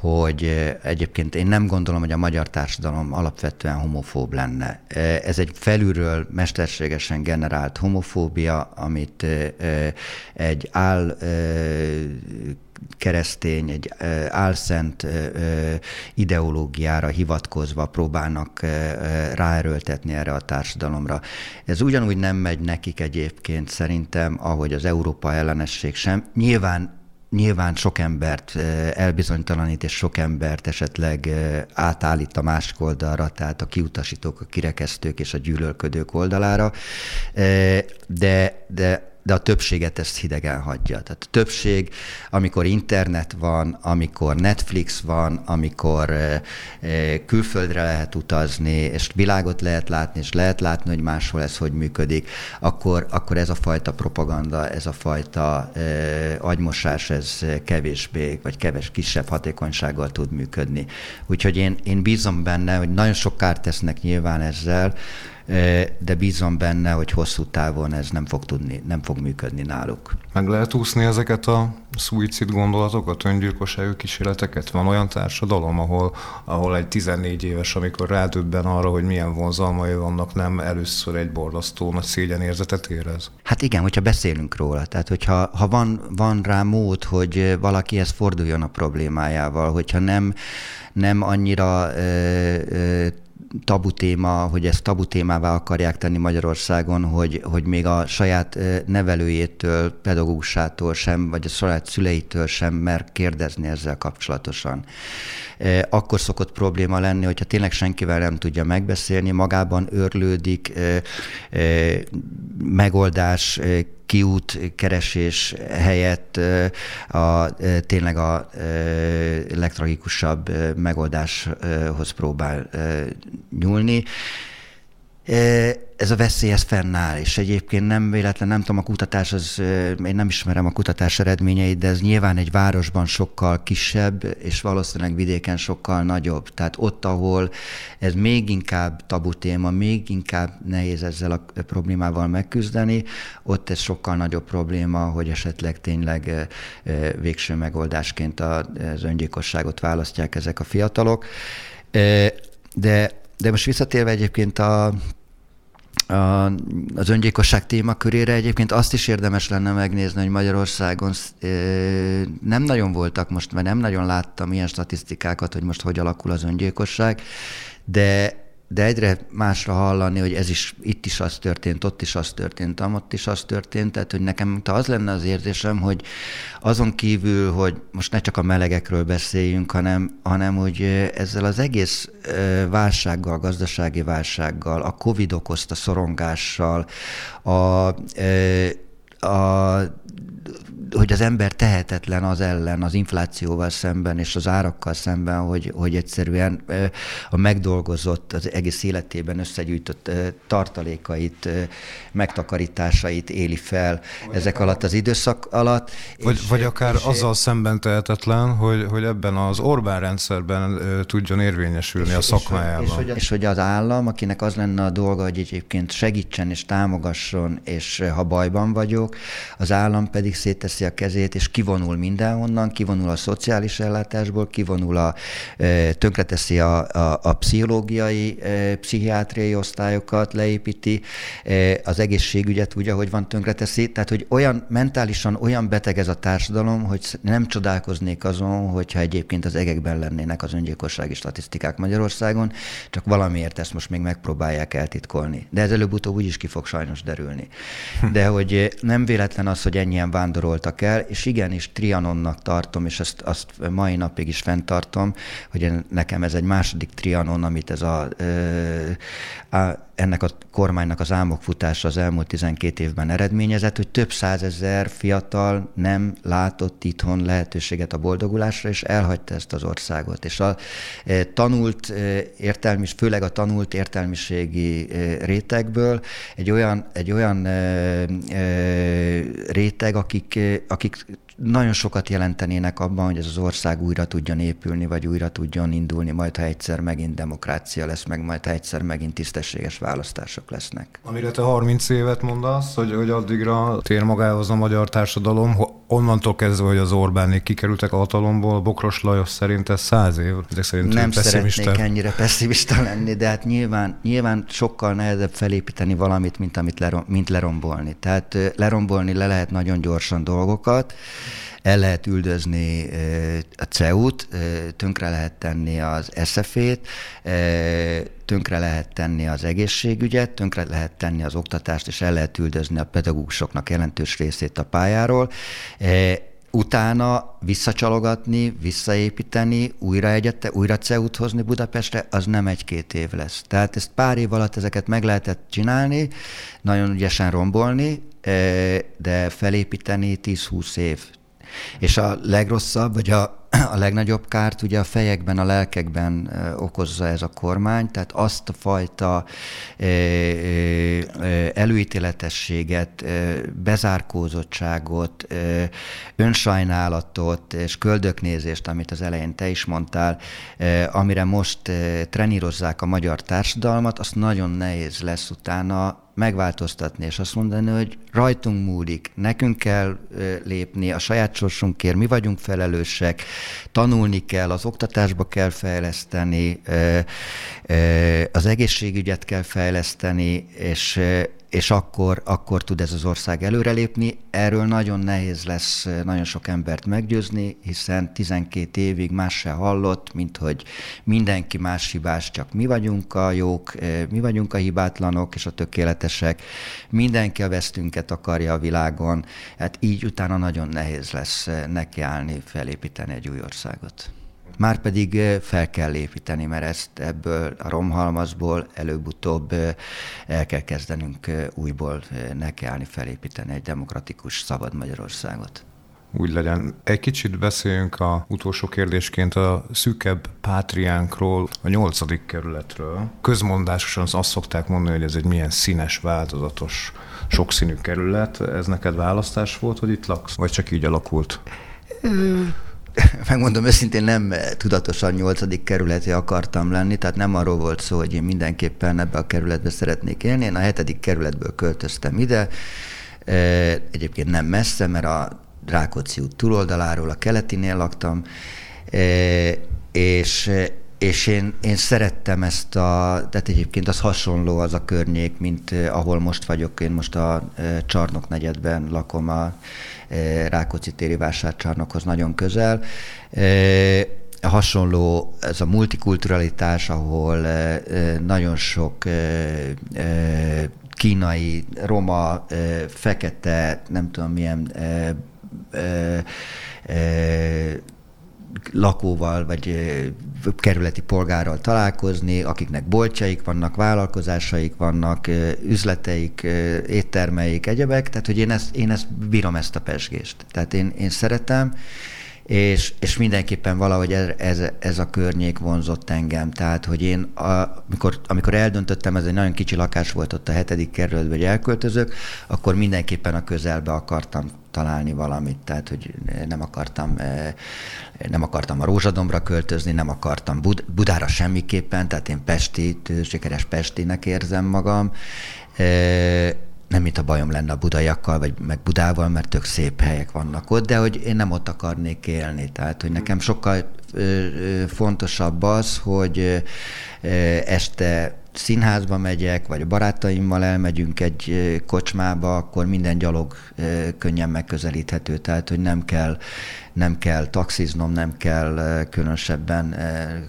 hogy egyébként én nem gondolom, hogy a magyar társadalom alapvetően homofób lenne. Ez egy felülről mesterségesen generált homofóbia, amit egy áll keresztény, egy álszent ideológiára hivatkozva próbálnak ráerőltetni erre a társadalomra. Ez ugyanúgy nem megy nekik egyébként szerintem, ahogy az Európa ellenesség sem. Nyilván nyilván sok embert elbizonytalanít, és sok embert esetleg átállít a másik oldalra, tehát a kiutasítók, a kirekesztők és a gyűlölködők oldalára, de, de de a többséget ezt hidegen hagyja. Tehát a többség, amikor internet van, amikor Netflix van, amikor külföldre lehet utazni, és világot lehet látni, és lehet látni, hogy máshol ez hogy működik, akkor, akkor ez a fajta propaganda, ez a fajta agymosás, ez kevésbé, vagy keves, kisebb hatékonysággal tud működni. Úgyhogy én, én bízom benne, hogy nagyon sok kárt tesznek nyilván ezzel, de bízom benne, hogy hosszú távon ez nem fog tudni, nem fog működni náluk. Meg lehet úszni ezeket a szuicid gondolatokat, öngyilkosságú kísérleteket? Van olyan társadalom, ahol, ahol egy 14 éves, amikor rádöbben arra, hogy milyen vonzalmai vannak, nem először egy borzasztó nagy szégyenérzetet érez? Hát igen, hogyha beszélünk róla. Tehát, hogyha ha van, van rá mód, hogy valakihez forduljon a problémájával, hogyha nem, nem annyira ö, ö, tabu téma, hogy ezt tabu témává akarják tenni Magyarországon, hogy, hogy még a saját nevelőjétől, pedagógusától sem, vagy a saját szüleitől sem mer kérdezni ezzel kapcsolatosan. Akkor szokott probléma lenni, hogyha tényleg senkivel nem tudja megbeszélni, magában örlődik, megoldás kiút keresés helyett a, tényleg a legtragikusabb megoldáshoz próbál nyúlni ez a veszély, ez fennáll, és egyébként nem véletlen, nem tudom, a kutatás, az, én nem ismerem a kutatás eredményeit, de ez nyilván egy városban sokkal kisebb, és valószínűleg vidéken sokkal nagyobb. Tehát ott, ahol ez még inkább tabu téma, még inkább nehéz ezzel a problémával megküzdeni, ott ez sokkal nagyobb probléma, hogy esetleg tényleg végső megoldásként az öngyilkosságot választják ezek a fiatalok. De de most visszatérve egyébként a az öngyilkosság témakörére egyébként azt is érdemes lenne megnézni, hogy Magyarországon nem nagyon voltak most, mert nem nagyon láttam ilyen statisztikákat, hogy most hogy alakul az öngyilkosság, de de egyre másra hallani, hogy ez is, itt is az történt, ott is az történt, ott is az történt, tehát hogy nekem az lenne az érzésem, hogy azon kívül, hogy most ne csak a melegekről beszéljünk, hanem, hanem hogy ezzel az egész válsággal, gazdasági válsággal, a Covid okozta szorongással, a, a hogy az ember tehetetlen az ellen, az inflációval szemben és az árakkal szemben, hogy, hogy egyszerűen a megdolgozott, az egész életében összegyűjtött tartalékait, megtakarításait éli fel vagy ezek alatt az időszak alatt. Vagy, és, vagy akár és azzal szemben tehetetlen, hogy, hogy ebben az Orbán rendszerben tudjon érvényesülni és, a szakmájában. És, és, hogy, és hogy az állam, akinek az lenne a dolga, hogy egyébként segítsen és támogasson, és ha bajban vagyok, az állam pedig széteszi felteszi a kezét, és kivonul mindenhonnan, kivonul a szociális ellátásból, kivonul a, tönkreteszi a, a, a pszichológiai, pszichiátriai osztályokat, leépíti, az egészségügyet úgy, ahogy van, tönkreteszi. Tehát, hogy olyan mentálisan olyan beteg ez a társadalom, hogy nem csodálkoznék azon, hogyha egyébként az egekben lennének az öngyilkossági statisztikák Magyarországon, csak valamiért ezt most még megpróbálják eltitkolni. De ez előbb-utóbb úgyis ki fog sajnos derülni. De hogy nem véletlen az, hogy ennyien vándoroltak el, és igenis Trianonnak tartom, és ezt azt mai napig is fenntartom, hogy nekem ez egy második Trianon, amit ez a ennek a kormánynak az álmokfutása az elmúlt 12 évben eredményezett, hogy több százezer fiatal nem látott itthon lehetőséget a boldogulásra, és elhagyta ezt az országot. És a tanult értelmis, főleg a tanult értelmiségi rétegből egy olyan, egy olyan réteg, akik, akik nagyon sokat jelentenének abban, hogy ez az ország újra tudjon épülni, vagy újra tudjon indulni, majd ha egyszer megint demokrácia lesz, meg majd ha egyszer megint tisztességes választások lesznek. Amire te 30 évet mondasz, hogy, hogy addigra tér magához a magyar társadalom, onnantól kezdve, hogy az Orbánék kikerültek a hatalomból, Bokros Lajos szerint ez száz év. Ezek szerint Nem szeretnék ennyire pessimista lenni, de hát nyilván, nyilván sokkal nehezebb felépíteni valamit, mint amit lerom, mint lerombolni. Tehát lerombolni le lehet nagyon gyorsan dolgokat, el lehet üldözni a CEU-t, tönkre lehet tenni az SZF-ét, tönkre lehet tenni az egészségügyet, tönkre lehet tenni az oktatást, és el lehet üldözni a pedagógusoknak jelentős részét a pályáról utána visszacsalogatni, visszaépíteni, újra egyette, újra CEUT hozni Budapestre, az nem egy-két év lesz. Tehát ezt pár év alatt ezeket meg lehetett csinálni, nagyon ügyesen rombolni, de felépíteni 10-20 év. És a legrosszabb, vagy a a legnagyobb kárt ugye a fejekben, a lelkekben okozza ez a kormány, tehát azt a fajta előítéletességet, bezárkózottságot, önsajnálatot és köldöknézést, amit az elején te is mondtál, amire most trenírozzák a magyar társadalmat, azt nagyon nehéz lesz utána megváltoztatni, és azt mondani, hogy rajtunk múlik, nekünk kell lépni, a saját sorsunkért, mi vagyunk felelősek, tanulni kell, az oktatásba kell fejleszteni, az egészségügyet kell fejleszteni, és és akkor, akkor tud ez az ország előrelépni. Erről nagyon nehéz lesz nagyon sok embert meggyőzni, hiszen 12 évig más se hallott, mint hogy mindenki más hibás, csak mi vagyunk a jók, mi vagyunk a hibátlanok és a tökéletesek, mindenki a vesztünket akarja a világon, hát így utána nagyon nehéz lesz nekiállni, felépíteni egy új országot. Már pedig fel kell építeni, mert ezt ebből a romhalmazból előbb-utóbb el kell kezdenünk újból nekiállni, felépíteni egy demokratikus, szabad Magyarországot úgy legyen. Egy kicsit beszéljünk a utolsó kérdésként a szűkebb pátriánkról, a nyolcadik kerületről. Közmondásosan azt szokták mondani, hogy ez egy milyen színes, változatos, sokszínű kerület. Ez neked választás volt, hogy itt laksz? Vagy csak így alakult? megmondom őszintén, nem tudatosan nyolcadik kerületi akartam lenni, tehát nem arról volt szó, hogy én mindenképpen ebbe a kerületbe szeretnék élni. Én a hetedik kerületből költöztem ide, e, egyébként nem messze, mert a Rákóczi út túloldaláról, a keletinél laktam, e, és és én, én szerettem ezt a, tehát egyébként az hasonló az a környék, mint ahol most vagyok. Én most a Csarnok negyedben lakom a Rákóczi téri vásárcsarnokhoz nagyon közel. Hasonló ez a multikulturalitás, ahol nagyon sok kínai, roma, fekete, nem tudom milyen lakóval vagy kerületi polgárral találkozni, akiknek boltjaik vannak, vállalkozásaik vannak, üzleteik, éttermeik, egyebek, tehát hogy én ezt, én ezt bírom ezt a pesgést. Tehát én, én szeretem, és, és mindenképpen valahogy ez, ez, ez a környék vonzott engem. Tehát, hogy én, a, amikor, amikor eldöntöttem, ez egy nagyon kicsi lakás volt ott a hetedik kerületben, hogy elköltözök, akkor mindenképpen a közelbe akartam találni valamit, tehát hogy nem akartam, eh, nem akartam a Rózsadombra költözni, nem akartam Bud- Budára semmiképpen, tehát én Pesti, sikeres Pestinek érzem magam. Nem mint a bajom lenne a budaiakkal, vagy meg Budával, mert tök szép helyek vannak ott, de hogy én nem ott akarnék élni. Tehát, hogy nekem sokkal fontosabb az, hogy este színházba megyek, vagy a barátaimmal elmegyünk egy kocsmába, akkor minden gyalog könnyen megközelíthető, tehát hogy nem kell nem kell taxiznom, nem kell különösebben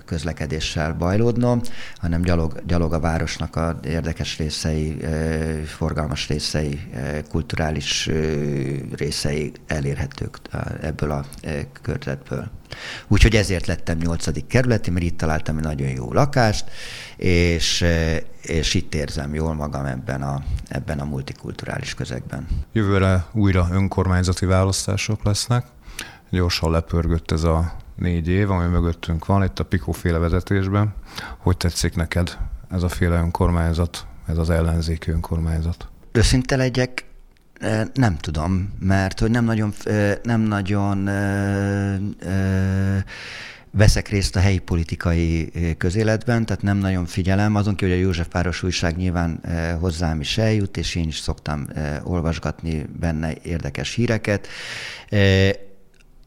közlekedéssel bajlódnom, hanem gyalog, gyalog a városnak a érdekes részei, forgalmas részei, kulturális részei elérhetők ebből a körzetből. Úgyhogy ezért lettem nyolcadik kerületi, mert itt találtam egy nagyon jó lakást, és, és itt érzem jól magam ebben a, ebben a multikulturális közegben. Jövőre újra önkormányzati választások lesznek. Gyorsan lepörgött ez a négy év, ami mögöttünk van, itt a Pikó féle vezetésben. Hogy tetszik neked ez a féle önkormányzat, ez az ellenzéki önkormányzat? Őszinte legyek, nem tudom, mert hogy nem nagyon, nem nagyon veszek részt a helyi politikai közéletben, tehát nem nagyon figyelem, azon kívül, hogy a Józsefváros újság nyilván hozzám is eljut, és én is szoktam olvasgatni benne érdekes híreket.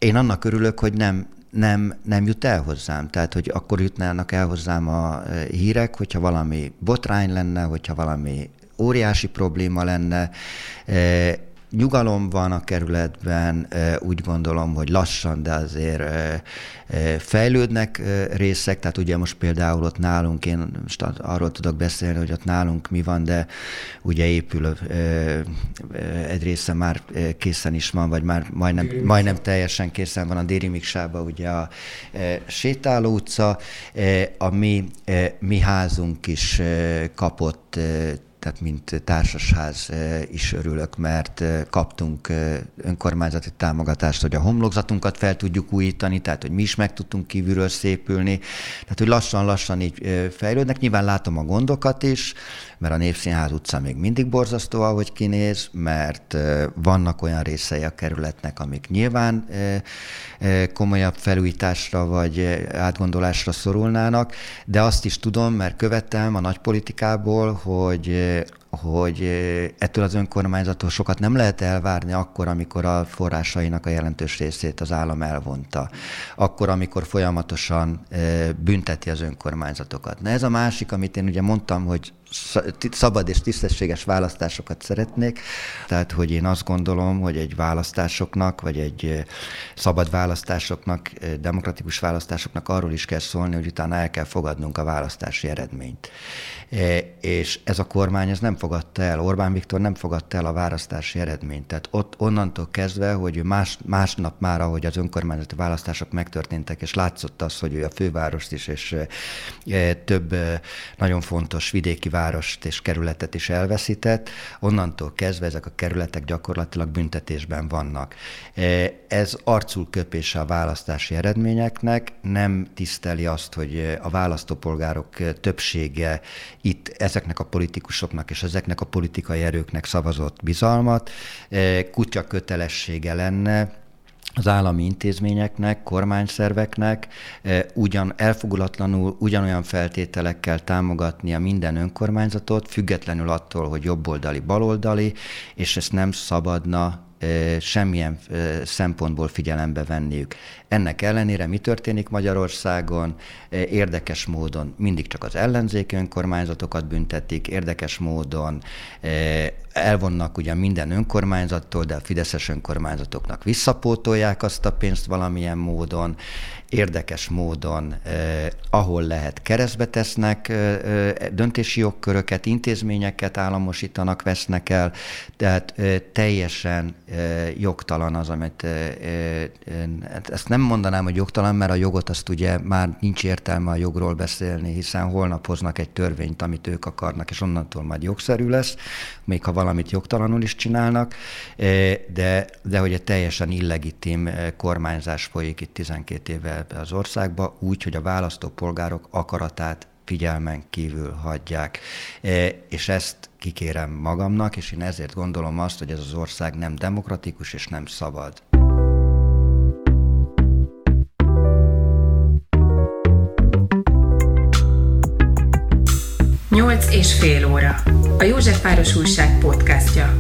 Én annak örülök, hogy nem, nem, nem jut el hozzám. Tehát, hogy akkor jutnának el hozzám a hírek, hogyha valami botrány lenne, hogyha valami óriási probléma lenne. Nyugalom van a kerületben, úgy gondolom, hogy lassan, de azért fejlődnek részek, tehát ugye most például ott nálunk, én most arról tudok beszélni, hogy ott nálunk mi van, de ugye épül egy része már készen is van, vagy már majdnem, majdnem teljesen készen van a Déri Miksába, ugye a sétáló utca, a mi, mi házunk is kapott tehát mint társasház is örülök, mert kaptunk önkormányzati támogatást, hogy a homlokzatunkat fel tudjuk újítani, tehát hogy mi is meg tudtunk kívülről szépülni. Tehát, hogy lassan-lassan így fejlődnek. Nyilván látom a gondokat is, mert a Népszínház utca még mindig borzasztó, ahogy kinéz, mert vannak olyan részei a kerületnek, amik nyilván komolyabb felújításra vagy átgondolásra szorulnának, de azt is tudom, mert követem a nagypolitikából, hogy hogy ettől az önkormányzattól sokat nem lehet elvárni akkor, amikor a forrásainak a jelentős részét az állam elvonta. Akkor, amikor folyamatosan bünteti az önkormányzatokat. Na ez a másik, amit én ugye mondtam, hogy szabad és tisztességes választásokat szeretnék. Tehát, hogy én azt gondolom, hogy egy választásoknak, vagy egy szabad választásoknak, demokratikus választásoknak arról is kell szólni, hogy utána el kell fogadnunk a választási eredményt. És ez a kormány ez nem fogadta el, Orbán Viktor nem fogadta el a választási eredményt. Tehát ott onnantól kezdve, hogy más, másnap már, ahogy az önkormányzati választások megtörténtek, és látszott az, hogy ő a fővárost is, és több nagyon fontos vidéki várost és kerületet is elveszített, onnantól kezdve ezek a kerületek gyakorlatilag büntetésben vannak. E, ez arcul köpése a választási eredményeknek, nem tiszteli azt, hogy a választópolgárok többsége itt ezeknek a politikusoknak és ezeknek a politikai erőknek szavazott bizalmat. E, kutya kötelessége lenne az állami intézményeknek, kormányszerveknek eh, ugyan elfogulatlanul ugyanolyan feltételekkel támogatnia minden önkormányzatot, függetlenül attól, hogy jobboldali, baloldali, és ezt nem szabadna eh, semmilyen eh, szempontból figyelembe venniük. Ennek ellenére mi történik Magyarországon? Érdekes módon mindig csak az ellenzéki önkormányzatokat büntetik, érdekes módon elvonnak ugyan minden önkormányzattól, de a fideszes önkormányzatoknak visszapótolják azt a pénzt valamilyen módon, érdekes módon, eh, ahol lehet keresztbe tesznek eh, döntési jogköröket, intézményeket államosítanak, vesznek el, tehát eh, teljesen eh, jogtalan az, amit eh, eh, ezt nem mondanám, hogy jogtalan, mert a jogot azt ugye már nincs értelme a jogról beszélni, hiszen holnap hoznak egy törvényt, amit ők akarnak, és onnantól majd jogszerű lesz, még ha valamit jogtalanul is csinálnak, eh, de, de hogy egy teljesen illegitim eh, kormányzás folyik itt 12 éve az országba, úgy, hogy a választópolgárok akaratát figyelmen kívül hagyják. Eh, és ezt kikérem magamnak, és én ezért gondolom azt, hogy ez az ország nem demokratikus és nem szabad. Nyolc és fél óra. A Józsefváros Újság podcastja.